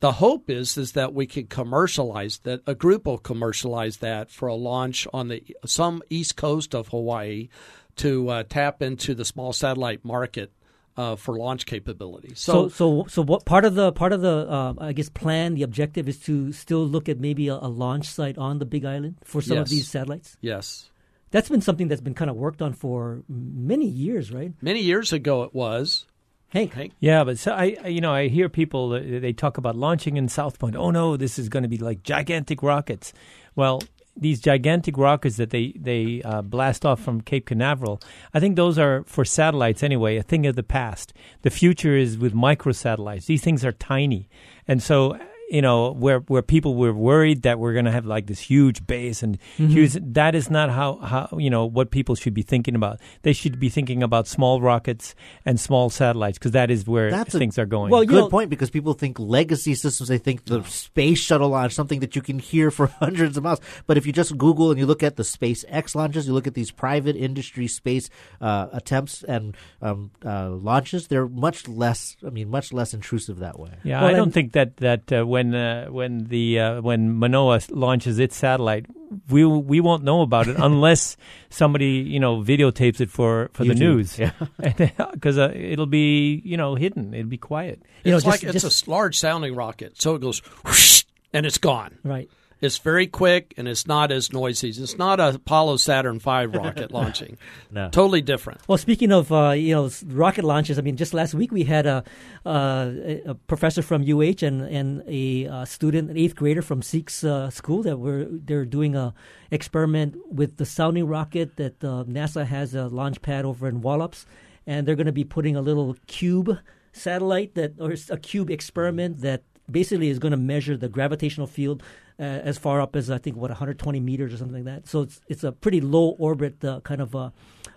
The hope is is that we can commercialize that a group will commercialize that for a launch on the some east coast of Hawaii to uh, tap into the small satellite market uh, for launch capability. So, so, so, so, what part of the part of the uh, I guess plan, the objective is to still look at maybe a, a launch site on the Big Island for some yes. of these satellites. Yes, that's been something that's been kind of worked on for many years, right? Many years ago, it was. Hank. Hank. Yeah, but so I, I- you know, I hear people uh, they talk about launching in South Point. Oh no, this is going to be like gigantic rockets. Well, these gigantic rockets that they they uh, blast off from Cape Canaveral, I think those are for satellites anyway, a thing of the past. The future is with microsatellites. These things are tiny, and so. You know, where where people were worried that we're going to have like this huge base and huge, that is not how, how you know what people should be thinking about. They should be thinking about small rockets and small satellites because that is where That's a- things are going. Well, you Good know- point because people think legacy systems. They think the space shuttle launch, something that you can hear for hundreds of miles. But if you just Google and you look at the SpaceX launches, you look at these private industry space uh, attempts and um, uh, launches, they're much less. I mean, much less intrusive that way. Yeah, Well, I don't think that that uh, when uh, when the uh, when Manoa launches its satellite, we we won't know about it unless somebody you know videotapes it for for the YouTube, news. yeah. because uh, it'll be you know hidden. It'll be quiet. You know, it's just- like it's just- a large sounding rocket, so it goes whoosh, and it's gone. Right. It's very quick and it's not as noisy. It's not a Apollo Saturn V rocket launching. No. Totally different. Well, speaking of uh, you know rocket launches, I mean, just last week we had a, uh, a professor from UH and and a uh, student, an eighth grader from Seek's uh, school that were they're doing a experiment with the sounding rocket that uh, NASA has a launch pad over in Wallops, and they're going to be putting a little cube satellite that or a cube experiment that basically is going to measure the gravitational field uh, as far up as I think what 120 meters or something like that. So it's it's a pretty low orbit uh, kind of uh,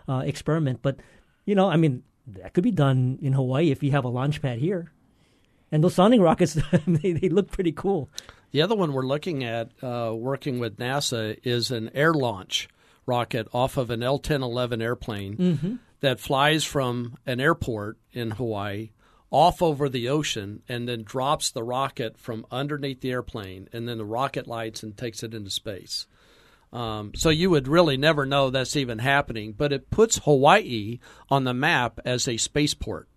uh, experiment, but you know, I mean, that could be done in Hawaii if you have a launch pad here. And those sounding rockets, they, they look pretty cool. The other one we're looking at, uh, working with NASA, is an air launch rocket off of an L 1011 airplane that flies from an airport in Hawaii off over the ocean and then drops the rocket from underneath the airplane, and then the rocket lights and takes it into space. Um, so you would really never know that's even happening, but it puts Hawaii on the map as a spaceport.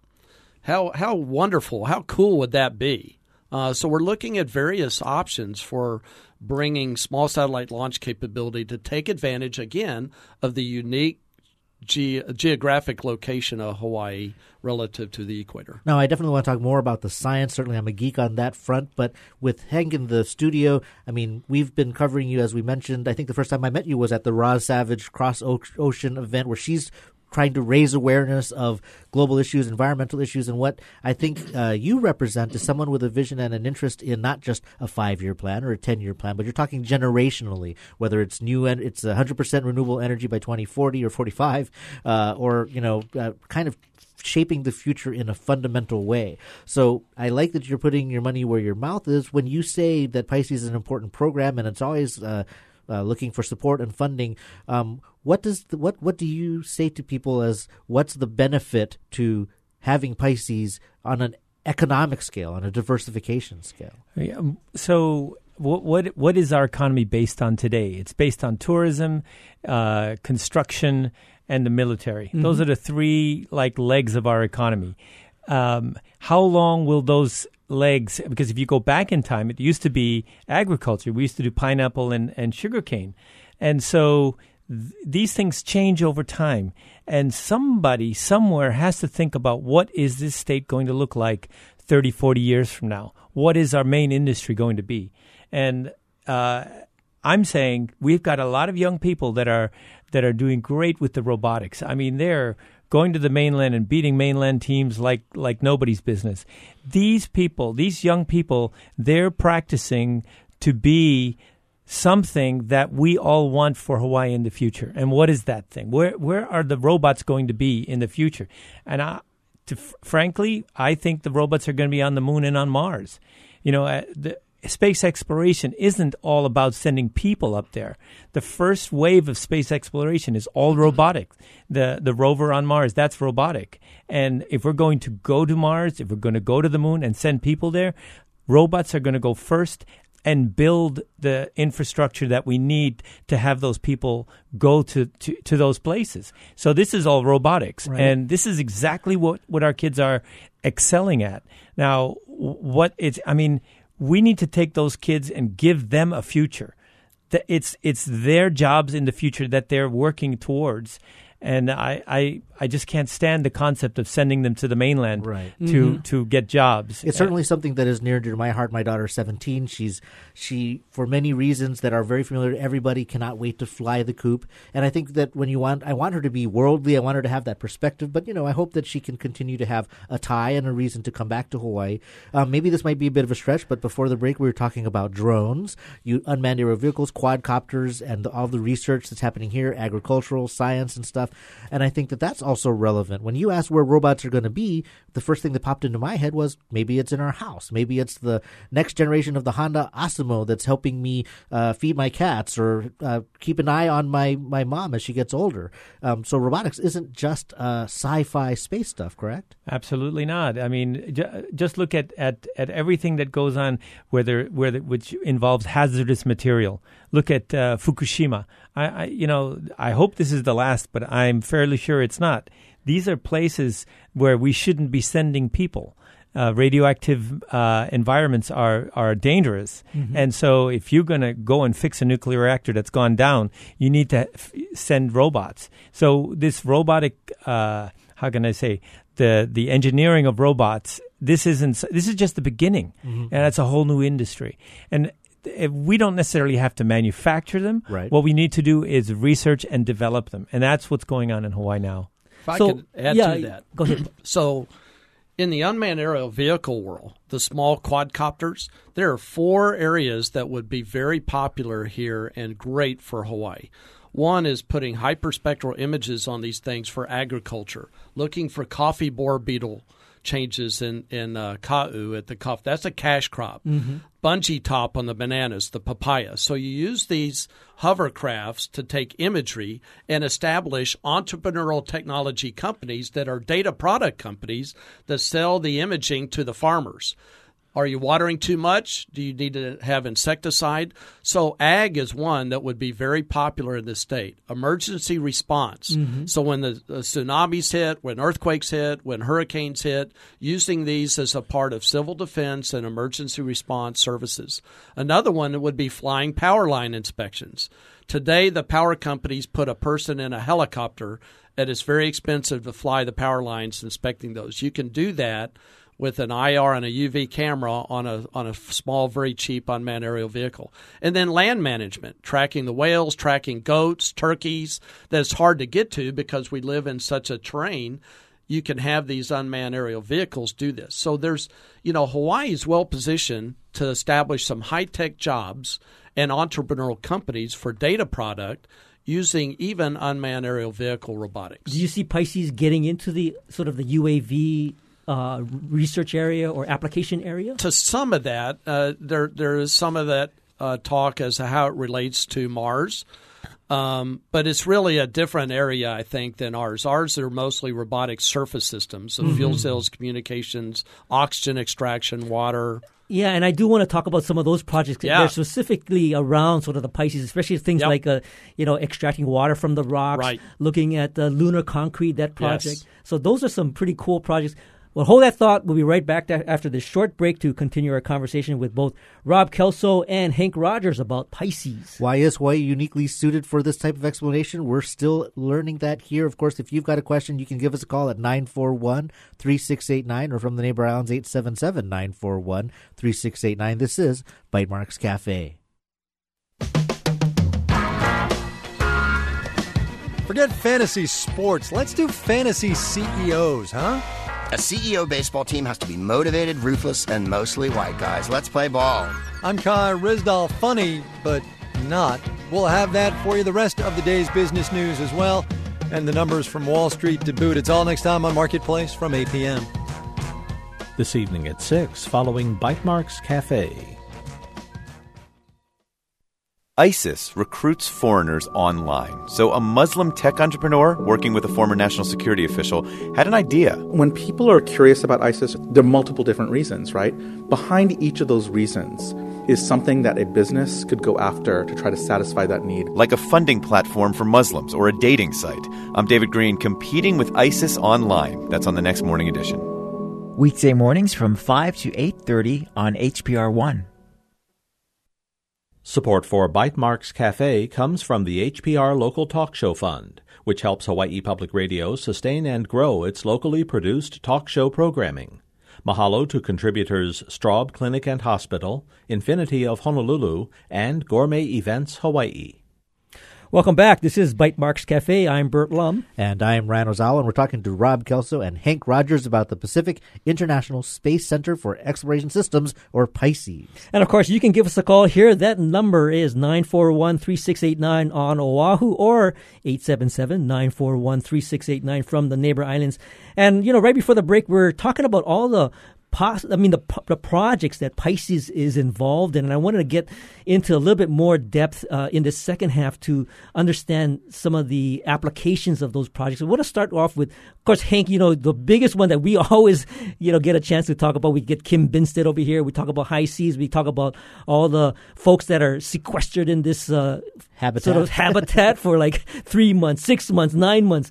How how wonderful, how cool would that be? Uh, so we're looking at various options for bringing small satellite launch capability to take advantage again of the unique ge- geographic location of Hawaii relative to the equator. Now, I definitely want to talk more about the science. Certainly, I'm a geek on that front. But with Hank in the studio, I mean, we've been covering you, as we mentioned. I think the first time I met you was at the Roz Savage Cross Ocean event where she's trying to raise awareness of global issues, environmental issues, and what I think uh, you represent is someone with a vision and an interest in not just a five-year plan or a ten-year plan, but you're talking generationally. Whether it's new and it's 100% renewable energy by 2040 or 45, uh, or you know, uh, kind of shaping the future in a fundamental way. So I like that you're putting your money where your mouth is when you say that Pisces is an important program and it's always uh, uh, looking for support and funding. Um, what does the, what what do you say to people as what's the benefit to having Pisces on an economic scale, on a diversification scale? Yeah, um, So, what, what what is our economy based on today? It's based on tourism, uh, construction, and the military. Those are the three like legs of our economy. Um, how long will those legs? Because if you go back in time, it used to be agriculture. We used to do pineapple and and sugarcane, and so th- these things change over time. And somebody somewhere has to think about what is this state going to look like 30, 40 years from now? What is our main industry going to be? And uh, I'm saying we've got a lot of young people that are that are doing great with the robotics. I mean, they're going to the mainland and beating mainland teams like like nobody's business. These people, these young people, they're practicing to be something that we all want for Hawaii in the future. And what is that thing? Where where are the robots going to be in the future? And I, to, frankly, I think the robots are going to be on the moon and on Mars. You know, uh, the space exploration isn't all about sending people up there. The first wave of space exploration is all robotic. The the rover on Mars, that's robotic. And if we're going to go to Mars, if we're going to go to the moon and send people there, robots are going to go first and build the infrastructure that we need to have those people go to, to, to those places. So this is all robotics. Right. And this is exactly what, what our kids are excelling at. Now, what it's, I mean, we need to take those kids and give them a future. That It's, it's their jobs in the future that they're working towards. And I, I I just can't stand the concept of sending them to the mainland Right. to to get jobs. It's certainly something that is near to my heart. My daughter's 17. She's she for many reasons that are very familiar to everybody cannot wait to fly the coop. And I think that when you want I want her to be worldly, I want her to have that perspective, but you know, I hope that she can continue to have a tie and a reason to come back to Hawaii. Um, maybe this might be a bit of a stretch, but before the break we were talking about drones, you unmanned aerial vehicles, quadcopters and all the research that's happening here, agricultural, science and stuff. And I think that that's also relevant. When you ask where robots are going to be, the first thing that popped into my head was maybe it's in our house. Maybe it's the next generation of the Honda Asimo that's helping me uh, feed my cats or uh, keep an eye on my, my mom as she gets older. Um, so robotics isn't just uh, sci-fi space stuff, correct? Absolutely not. I mean, ju- just look at, at, at everything that goes on, whether whether which involves hazardous material. Look at uh, Fukushima. I, I, you know, I hope this is the last, but I'm fairly sure it's not. These are places where we shouldn't be sending people. Uh, radioactive uh, environments are are dangerous, and so if you're going to go and fix a nuclear reactor that's gone down, you need to f- send robots. So this robotic, uh, how can I say, the the engineering of robots. This isn't. This is just the beginning, and that's a whole new industry. And we don't necessarily have to manufacture them. Right. What we need to do is research and develop them, and that's what's going on in Hawaii now. If I So, could add yeah, to that. go ahead. So, in the unmanned aerial vehicle world, the small quadcopters, there are four areas that would be very popular here and great for Hawaii. One is putting hyperspectral images on these things for agriculture, looking for coffee borer beetle changes in in uh, ka'u at the coffee. That's a cash crop. Bunchy top on the bananas, the papaya. So you use these hovercrafts to take imagery and establish entrepreneurial technology companies that are data product companies that sell the imaging to the farmers. Are you watering too much? Do you need to have insecticide? So, ag is one that would be very popular in this state. Emergency response. Mm-hmm. So, when the, the tsunamis hit, when earthquakes hit, when hurricanes hit, using these as a part of civil defense and emergency response services. Another one would be flying power line inspections. Today, the power companies put a person in a helicopter, and it's very expensive to fly the power lines inspecting those. You can do that with an IR and a UV camera on a on a small, very cheap unmanned aerial vehicle. And then land management, tracking the whales, tracking goats, turkeys that's hard to get to because we live in such a terrain. You can have these unmanned aerial vehicles do this. So there's, you know, Hawaii is well positioned to establish some high tech jobs and entrepreneurial companies for data product using even unmanned aerial vehicle robotics. Do you see Pisces getting into the sort of the UAV uh, research area or application area? to some of that, uh, there there is some of that uh, talk as to how it relates to Mars. Um, but it's really a different area, I think, than ours. Ours are mostly robotic surface systems, so fuel cells, communications, oxygen extraction, water. Yeah, and I do want to talk about some of those projects. Yeah. They're specifically around sort of the Pisces, especially things Yep. like, uh, you know, extracting water from the rocks, Right. looking at uh, lunar concrete, that project. Yes. So those are some pretty cool projects. Well, hold that thought. We'll be right back to, after this short break to continue our conversation with both Rob Kelso and Hank Rogers about Pisces. Why is Hawaii uniquely suited for this type of explanation? We're still learning that here. Of course, if you've got a question, you can give us a call at 941 3689 or from the neighbor islands 877 941 3689. This is Bytemarks Cafe. Forget fantasy sports. Let's do fantasy CEOs, huh? A CEO baseball team has to be motivated, ruthless, and mostly white guys. Let's play ball. I'm Kai Ryssdal, funny, but not. We'll have that for you the rest of the day's business news as well, and the numbers from Wall Street to boot. It's all next time on Marketplace from 8 p.m. This evening at 6, following Bytemarks Cafe. ISIS recruits foreigners online. So, a Muslim tech entrepreneur working with a former national security official had an idea. When people are curious about ISIS, there are multiple different reasons, right? Behind each of those reasons is something that a business could go after to try to satisfy that need. Like a funding platform for Muslims or a dating site. I'm David Greene, competing with ISIS online. That's on the next morning edition. Weekday mornings from 5 to 8:30 on HPR1. Support for Bytemarks Cafe comes from the HPR Local Talk Show Fund, which helps Hawaii Public Radio sustain and grow its locally produced talk show programming. Mahalo to contributors Straub Clinic and Hospital, Infinity of Honolulu, and Gourmet Events Hawaii. Welcome back. This is Bytemarks Cafe. I'm Bert Lum. And I'm Ryan Ozawa, and we're talking to Rob Kelso and Hank Rogers about the Pacific International Space Center for Exploration Systems, or Pisces. And of course, you can give us a call here. That number is 941 3689 on Oahu or 877 941 3689 from the neighbor islands. And, you know, right before the break, we're talking about all the pos- I mean, the, the projects that Pisces is involved in. And I wanted to get into a little bit more depth uh, in the second half to understand some of the applications of those projects. I want to start off with, of course, Hank, you know, the biggest one that we always, you know, get a chance to talk about. We get Kim Binsted over here. We talk about HI-SEAS. We talk about all the folks that are sequestered in this uh, habitat. sort of habitat for like three months, six months, nine months.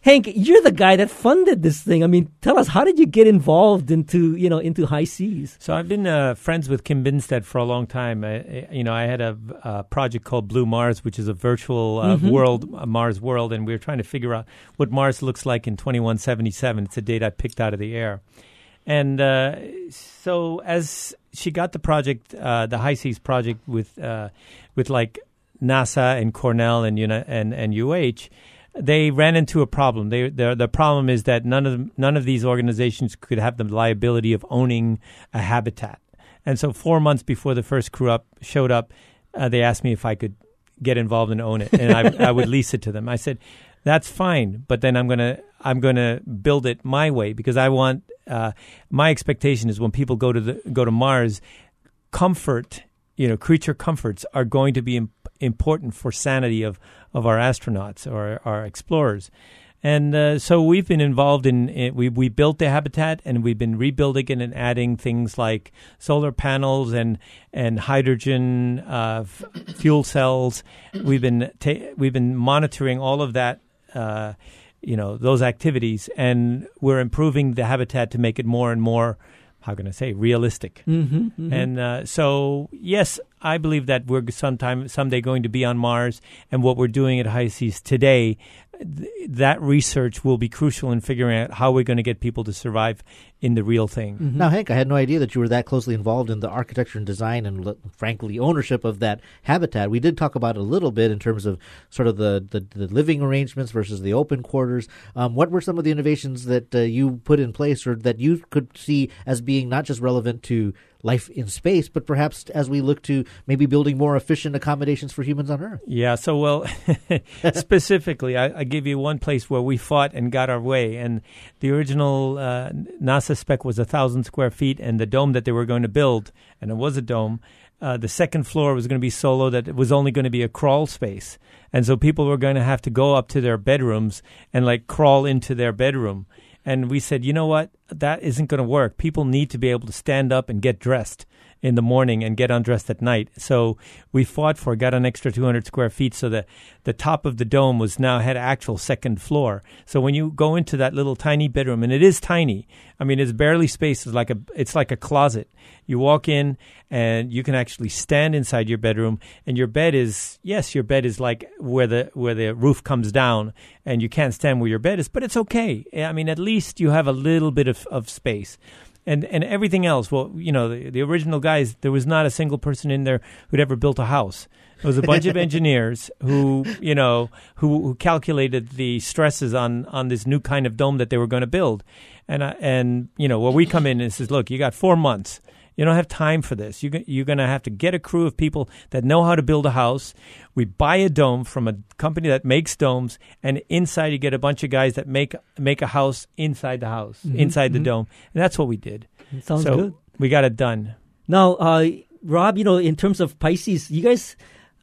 Hank, you're the guy that funded this thing. I mean, tell us how did you get involved into you know into HI-SEAS? So I've been uh, friends with Kim Binsted for a long time. I, you know, I had a, a, project called Blue Mars, which is a virtual uh, mm-hmm. world, a Mars world, and we were trying to figure out what Mars looks like in 2177. It's a date I picked out of the air, and uh, so as she got the project, uh, the HI-SEAS project with uh, with like NASA and Cornell and you know, and and UH they ran into a problem. They, the problem is that none of none of these organizations could have the liability of owning a habitat. And so, four months before the first crew up showed up, uh, they asked me if I could get involved and own it, and I, I would lease it to them. I said, "That's fine, but then I'm gonna I'm gonna build it my way because I want uh, my expectation is when people go to the go to Mars, comfort, you know, creature comforts are going to be important for sanity of of our astronauts or our explorers. And uh, so we've been involved in, we we built the habitat and we've been rebuilding it and adding things like solar panels and and hydrogen uh, f- fuel cells. We've been ta- we've been monitoring all of that. Uh, you know those activities, and we're improving the habitat to make it more and more how can I say realistic? Mm-hmm, mm-hmm. And uh, so, yes, I believe that we're sometime someday going to be on Mars, and what we're doing at HI-SEAS today th- that research will be crucial in figuring out how we're going to get people to survive in the real thing. Mm-hmm. Now, Hank, I had no idea that you were that closely involved in the architecture and design and, frankly, ownership of that habitat. We did talk about it a little bit in terms of sort of the, the, the living arrangements versus the open quarters. Um, what were some of the innovations that uh, you put in place or that you could see as being not just relevant to life in space, but perhaps as we look to maybe building more efficient accommodations for humans on Earth. Yeah, so well, specifically, I, I, give you one place where we fought and got our way. And the original uh, NASA spec was a thousand square feet, and the dome that they were going to build, and it was a dome. Uh, the second floor was going to be solo, that it was only going to be a crawl space. And so people were going to have to go up to their bedrooms and like crawl into their bedroom. And we said, you know what? That isn't going to work. People need to be able to stand up and get dressed in the morning and get undressed at night. So we fought for, got an extra 200 square feet so that the top of the dome was now had actual second floor. So when you go into that little tiny bedroom, and it is tiny, I mean, it's barely space. It's like a, it's like a closet. You walk in and you can actually stand inside your bedroom and your bed is, yes, your bed is like where the, where the roof comes down and you can't stand where your bed is, but it's okay. I mean, at least you have a little bit of, of space and and everything else. Well, you know, the, the original guys, there was not a single person in there who'd ever built a house. It was a bunch of engineers who, you know, who, who calculated the stresses on on this new kind of dome that they were going to build, and uh, and you know, where we come in and says, look, you got four months. You don't have time for this. You, you're going to have to get a crew of people that know how to build a house. We buy a dome from a company that makes domes, and inside you get a bunch of guys that make make a house inside the house, mm-hmm, inside mm-hmm. the dome, and that's what we did. It sounds so good. We got it done. Now, uh, Rob, you know, in terms of Pisces, you guys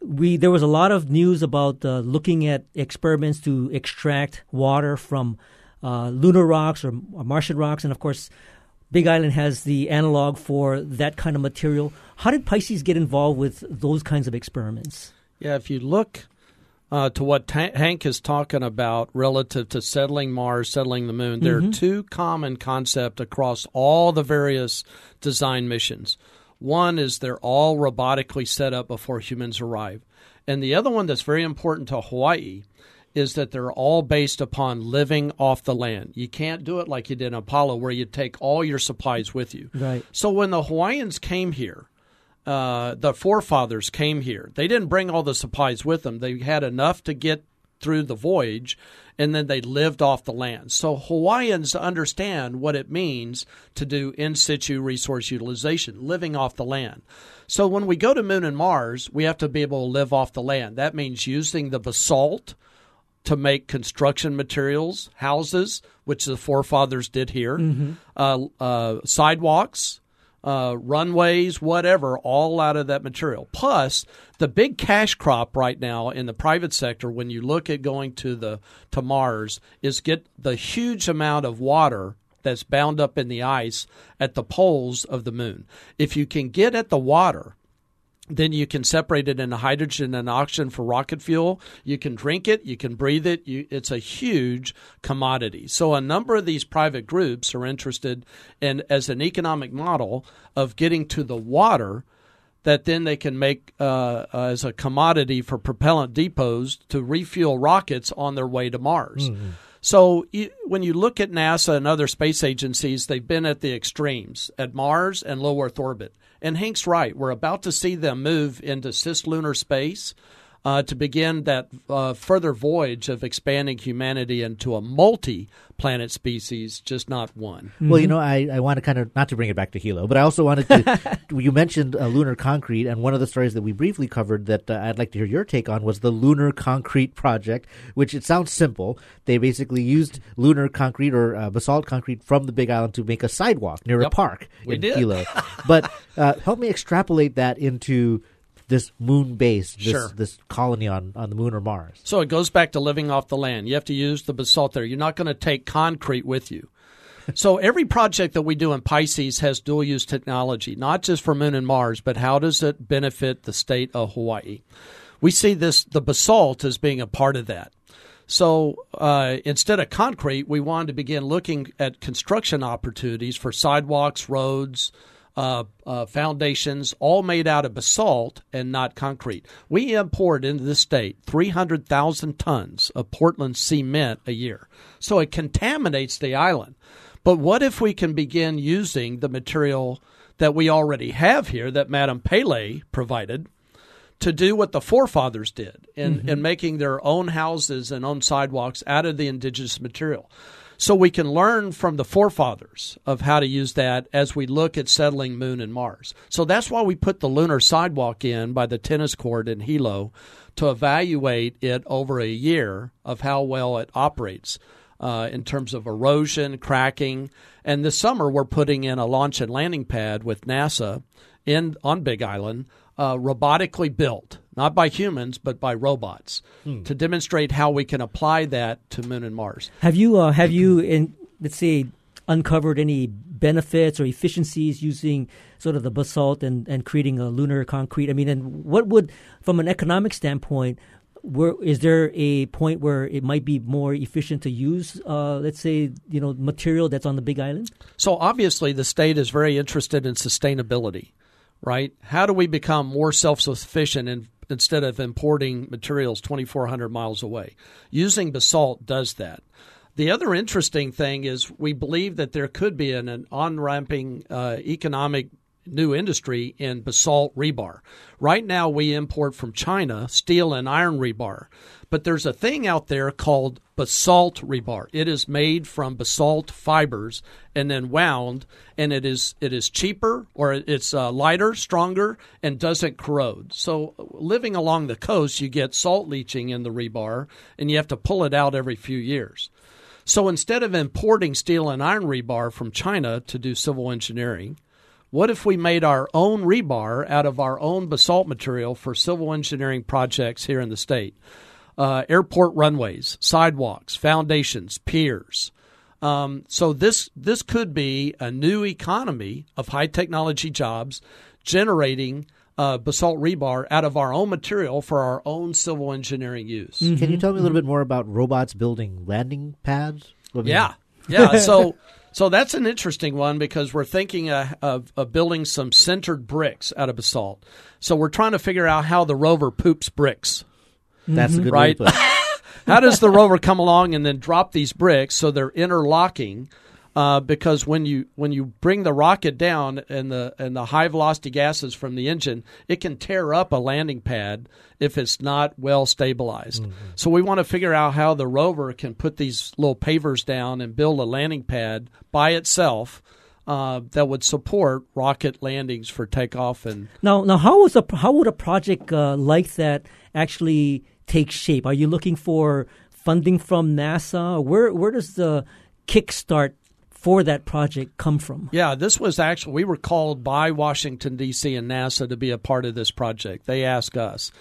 we there was a lot of news about uh, looking at experiments to extract water from uh, lunar rocks or, or, Martian rocks, and of course, Big Island has the analog for that kind of material. How did Pisces get involved with those kinds of experiments? Yeah, if you look uh, to what Ta- Hank is talking about relative to settling Mars, settling the moon, there mm-hmm. are two common concepts across all the various design missions. One is they're all robotically set up before humans arrive. And the other one that's very important to Hawaii is that they're all based upon living off the land. You can't do it like you did in Apollo, where you take all your supplies with you. Right. So when the Hawaiians came here, uh, the forefathers came here. They didn't bring all the supplies with them. They had enough to get through the voyage, and then they lived off the land. So Hawaiians understand what it means to do in situ resource utilization, living off the land. So when we go to Moon and Mars, we have to be able to live off the land. That means using the basalt to make construction materials, houses, which the forefathers did here, uh, uh, sidewalks, uh, runways, whatever, all out of that material. Plus, the big cash crop right now in the private sector, when you look at going to the to Mars, is get the huge amount of water that's bound up in the ice at the poles of the moon. If you can get at the water, then you can separate it into hydrogen and oxygen for rocket fuel. You can drink it, you can breathe it. You, it's a huge commodity. So a number of these private groups are interested in as an economic model of getting to the water that then they can make uh, uh, as a commodity for propellant depots to refuel rockets on their way to Mars. So you, when you look at NASA and other space agencies, they've been at the extremes at Mars and low Earth orbit. And Hank's right. We're about to see them move into cislunar space uh, to begin that uh, further voyage of expanding humanity into a multi-planet species, just not one. Well, you know, I, I want to kind of not to bring it back to Hilo, but I also wanted to. you mentioned uh, lunar concrete, and one of the stories that we briefly covered that uh, I'd like to hear your take on was the Lunar Concrete Project, which it sounds simple. They basically used lunar concrete or uh, basalt concrete from the Big Island to make a sidewalk near a Yep. park We in did. Hilo. but uh, help me extrapolate that into this moon base, this, Sure. this colony on, on the moon or Mars. So it goes back to living off the land. You have to use the basalt there. You're not going to take concrete with you. so every project that we do in Pisces has dual use technology, not just for Moon and Mars, but how does it benefit the state of Hawaii? We see this the basalt as being a part of that. So uh, instead of concrete, we wanted to begin looking at construction opportunities for sidewalks, roads, uh, uh, foundations, all made out of basalt and not concrete. We import into the state 300,000 tons of Portland cement a year. So it contaminates the island. But what if we can begin using the material that we already have here that Madame Pele provided? to do what the forefathers did in, in making their own houses and own sidewalks out of the indigenous material. So we can learn from the forefathers of how to use that as we look at settling Moon and Mars. So that's why we put the lunar sidewalk in by the tennis court in Hilo to evaluate it over a year of how well it operates uh, in terms of erosion, cracking. And this summer, we're putting in a launch and landing pad with NASA in on Big Island, uh, robotically built, not by humans but by robots, to demonstrate how we can apply that to Moon and Mars. Have you uh, have you in let's say uncovered any benefits or efficiencies using sort of the basalt and, and creating a lunar concrete? I mean, and what would from an economic standpoint? Where is there a point where it might be more efficient to use, uh, let's say, you know, material that's on the Big Island? So obviously, the state is very interested in sustainability, right? How do we become more self-sufficient in, instead of importing materials 2,400 miles away? Using basalt does that. The other interesting thing is we believe that there could be an, an on-ramping uh, economic new industry in basalt rebar. Right now, we import from China steel and iron rebar, but there's a thing out there called basalt rebar. It is made from basalt fibers and then wound, and it is it is cheaper or it's uh, lighter, stronger, and doesn't corrode. So, living along the coast, you get salt leaching in the rebar, and you have to pull it out every few years. So instead of importing steel and iron rebar from China to do civil engineering, what if we made our own rebar out of our own basalt material for civil engineering projects here in the state? Uh, airport runways, sidewalks, foundations, piers. Um, so this this could be a new economy of high technology jobs, generating uh, basalt rebar out of our own material for our own civil engineering use. Can you tell me a little bit more about robots building landing pads? Yeah, yeah. So, so that's an interesting one because we're thinking of, of building some sintered bricks out of basalt. So we're trying to figure out how the rover poops bricks. That's a mm-hmm. good right. to put it. how does the rover come along and then drop these bricks so they're interlocking? Uh, because when you when you bring the rocket down and the and the high velocity gases from the engine, it can tear up a landing pad if it's not well stabilized. Mm-hmm. So we want to figure out how the rover can put these little pavers down and build a landing pad by itself. Uh, that would support rocket landings for takeoff and now. Now, how was a how would a project uh, like that actually take shape? Are you looking for funding from NASA? Where where does the kickstart for that project come from? Yeah, this was actually, we were called by Washington, D.C. and NASA to be a part of this project. They asked us.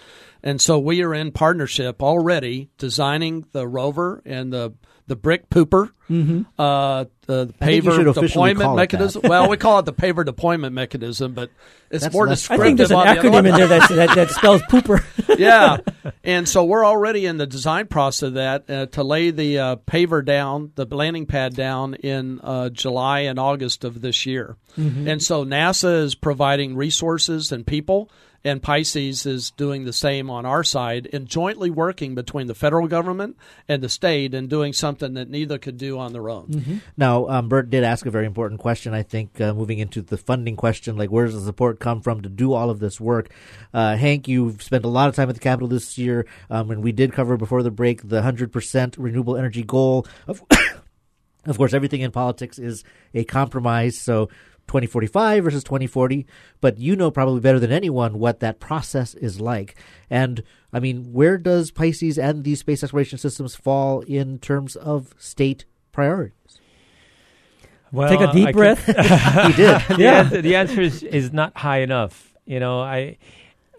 And so we are in partnership already designing the rover and the the brick pooper, mm-hmm. uh, the, the paver deployment mechanism. well, we call it the paver deployment mechanism, but it's that's, more that's, descriptive. I think there's an acronym the in there that, that, that, spells pooper. yeah, and so we're already in the design process of that uh, to lay the uh, paver down, the landing pad down in uh, July and August of this year. Mm-hmm. And so NASA is providing resources and people and Pisces is doing the same on our side and jointly working between the federal government and the state and doing something that neither could do on their own. Mm-hmm. Now, um, Bert did ask a very important question, I think, uh, moving into the funding question, like where does the support come from to do all of this work? Uh, Hank, you've spent a lot of time at the Capitol this year, um, and we did cover before the break the 100% renewable energy goal. Of, of course, everything in politics is a compromise, so 2045 versus 2040, but you know probably better than anyone what that process is like. And I mean, where does Pisces and these space exploration systems fall in terms of state priorities? Well, take a deep I breath. he did. the yeah. Answer, the answer is, is not high enough. You know, I.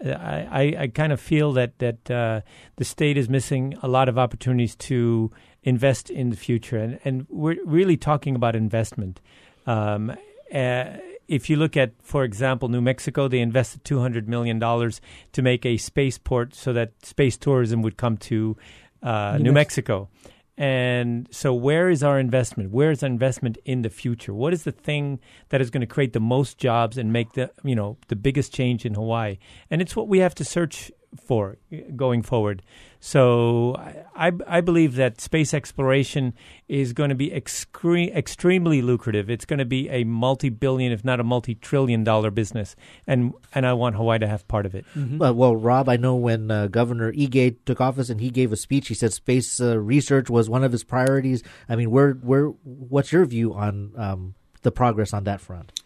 I, I, kind of feel that that uh, the state is missing a lot of opportunities to invest in the future, and and we're really talking about investment. Um, uh, if you look at, for example, New Mexico, they invested $200 million to make a spaceport so that space tourism would come to uh, New, New Mexico. Mexico. And so, where is our investment? Where is our investment in the future? What is the thing that is going to create the most jobs and make the you know the biggest change in Hawaii? And it's what we have to search for going forward. So I, I believe that space exploration is going to be excre- extremely lucrative. It's going to be a multi-billion, if not a multi-trillion-dollar business, and and I want Hawaii to have part of it. Mm-hmm. Uh, well, Rob, I know when uh, Governor Ige took office and he gave a speech, he said space uh, research was one of his priorities. I mean, where where what's your view on um, the progress on that front?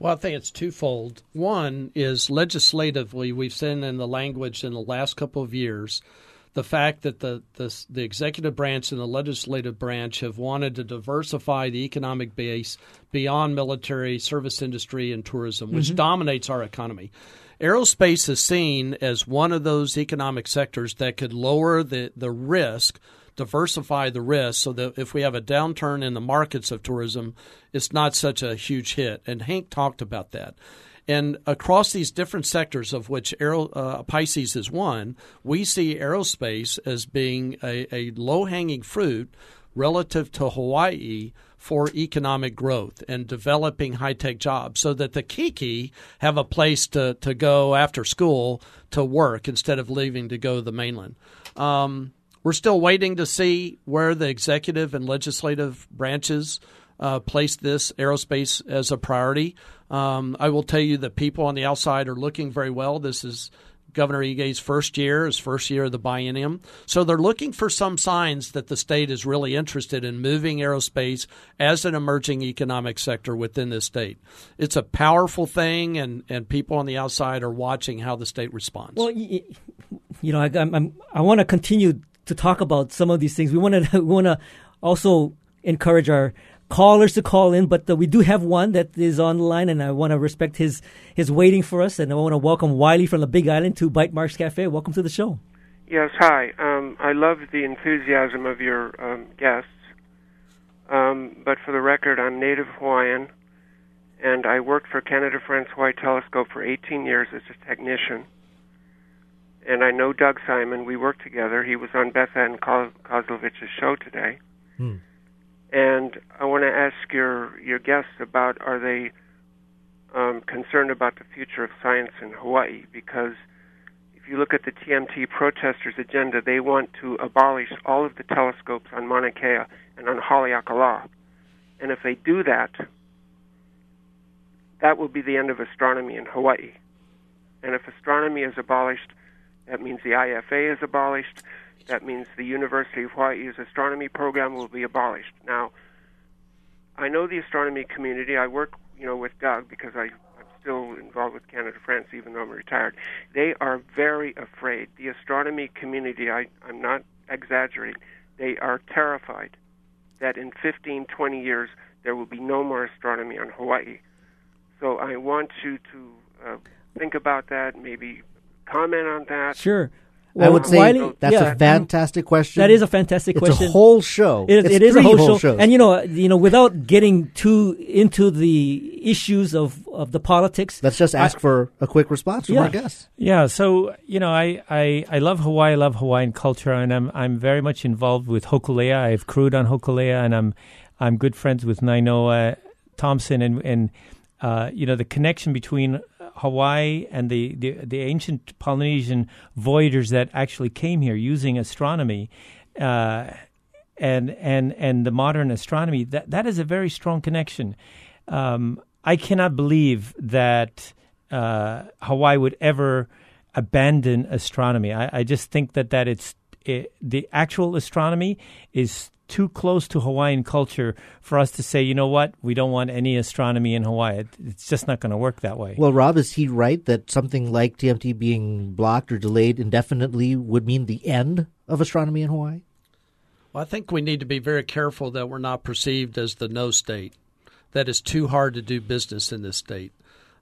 Well, I think it's twofold. One is legislatively, we've seen in the language in the last couple of years the fact that the, the, the executive branch and the legislative branch have wanted to diversify the economic base beyond military, service industry, and tourism, which mm-hmm. dominates our economy. Aerospace is seen as one of those economic sectors that could lower the, the risk diversify the risk so that if we have a downturn in the markets of tourism, it's not such a huge hit. And Hank talked about that. And across these different sectors, of which uh, Pisces is one, we see aerospace as being a, a low hanging fruit relative to Hawaii for economic growth and developing high tech jobs so that the keiki have a place to, to go after school to work instead of leaving to go to the mainland. Um, we're still waiting to see where the executive and legislative branches uh, place this aerospace as a priority. Um, I will tell you that people on the outside are looking very well. This is Governor Ige's first year, his first year of the biennium. So they're looking for some signs that the state is really interested in moving aerospace as an emerging economic sector within the state. It's a powerful thing, and, and people on the outside are watching how the state responds. Well, you, you know, I, I'm, I want to continue to talk about some of these things. We want to we want to also encourage our callers to call in, but uh, we do have one that is on the line, and I want to respect his his waiting for us, and I want to welcome Wiley from the Big Island to Bytemarks Cafe. Welcome to the show. Yes, hi. Um, I love the enthusiasm of your um, guests, um, but for the record, I'm Native Hawaiian, and I worked for Canada France Hawaii Telescope for 18 years as a technician. And I know Doug Simon. We worked together. He was on Beth Ann Kozlovich's show today. Hmm. And I want to ask your your guests about are they um, concerned about the future of science in Hawaii? Because if you look at the TMT protesters' agenda, they want to abolish all of the telescopes on Mauna Kea and on Haleakala. And if they do that, that will be the end of astronomy in Hawaii. And if astronomy is abolished, that means the IFA is abolished. That means the University of Hawaii's astronomy program will be abolished. Now, I know the astronomy community. I work, you know, with Doug because I, I'm still involved with Canada France, even though I'm retired. They are very afraid. The astronomy community, I, I'm not exaggerating, they are terrified that in 15, 20 years there will be no more astronomy on Hawaii. So I want you to uh, think about that, maybe comment on that. Sure. I would say Wiley- that's yeah. a fantastic question. That is a fantastic It's question. a whole show. It, It's it is a whole, whole show. shows. And you know, you know, without getting too into the issues of, of the politics, Let's just ask I- for a quick response from Yeah. our guests. Yeah, so you know, I, I, I love Hawaii, I love Hawaiian culture, and I'm I'm very much involved with Hokulea. I've crewed on Hokulea, and I'm I'm good friends with Nainoa Thompson, and and uh, you know the connection between Hawaii and the, the the ancient Polynesian voyagers that actually came here using astronomy. Uh, and and and the modern astronomy that that is a very strong connection. Um, I cannot believe that uh, Hawaii would ever abandon astronomy. I, I just think that that it's it, the actual astronomy is too close to Hawaiian culture for us to say, you know what, we don't want any astronomy in Hawaii. It, it's just not going to work that way. Well, Rob, is he right that something like TMT being blocked or delayed indefinitely would mean the end of astronomy in Hawaii? Well, I think we need to be very careful that we're not perceived as the no state. That it's too hard to do business in this state.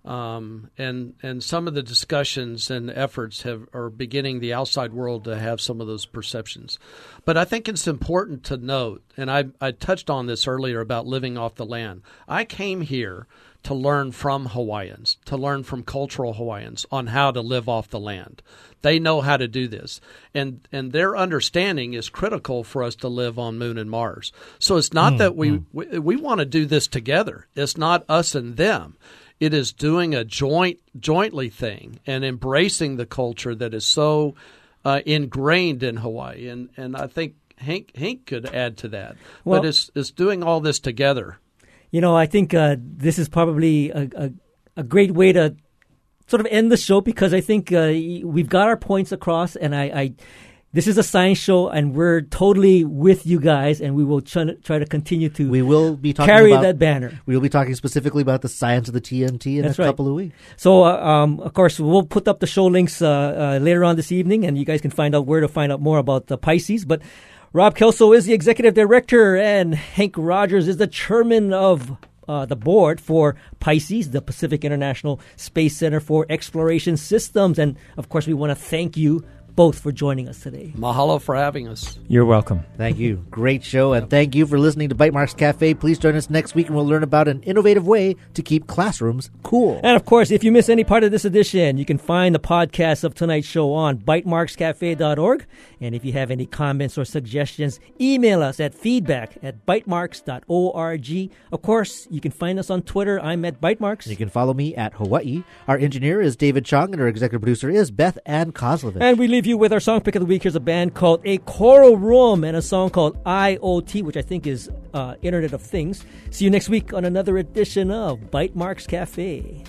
Um, and and some of the discussions and efforts have are beginning the outside world to have some of those perceptions. But I think it's important to note, and I, I touched on this earlier about living off the land. I came here to learn from Hawaiians, to learn from cultural Hawaiians on how to live off the land. They know how to do this. And and their understanding is critical for us to live on Moon and Mars. So it's not Mm, that we, we we want to do this together. It's not us and them. It is doing a joint jointly thing and embracing the culture that is so uh, ingrained in Hawaii. And and I think Hank Hank could add to that. Well- but it's it's doing all this together. You know, I think uh, this is probably a, a, a great way to sort of end the show because I think uh, we've got our points across, and I, I this is a science show, and we're totally with you guys, and we will try to, try to continue to We will be talking carry about, that banner. We will be talking specifically about the science of the TMT in That's a right. couple of weeks. So, uh, um, of course, we'll put up the show links uh, uh, later on this evening, and you guys can find out where to find out more about the Pisces. But Rob Kelso is the executive director, and Hank Rogers is the chairman of uh, the board for Pisces, the Pacific International Space Center for Exploration Systems. And of course, we want to thank you both for joining us today. Mahalo for having us. You're welcome. Thank you. Great show. And thank you for listening to Bytemarks Cafe. Please join us next week and we'll learn about an innovative way to keep classrooms cool. And of course, if you miss any part of this edition, you can find the podcast of tonight's show on bytemarkscafe.org. And if you have any comments or suggestions, email us at feedback at bytemarks.org. Of course, you can find us on Twitter. I'm at bitemarks. You can follow me at Hawaii. Our engineer is David Chong and our executive producer is Beth Ann Kozlovich. And we leave you with our song pick of the week. Here's a band called A Choral Room and a song called IoT, which I think is uh, Internet of Things. See you next week on another edition of Bytemarks Cafe.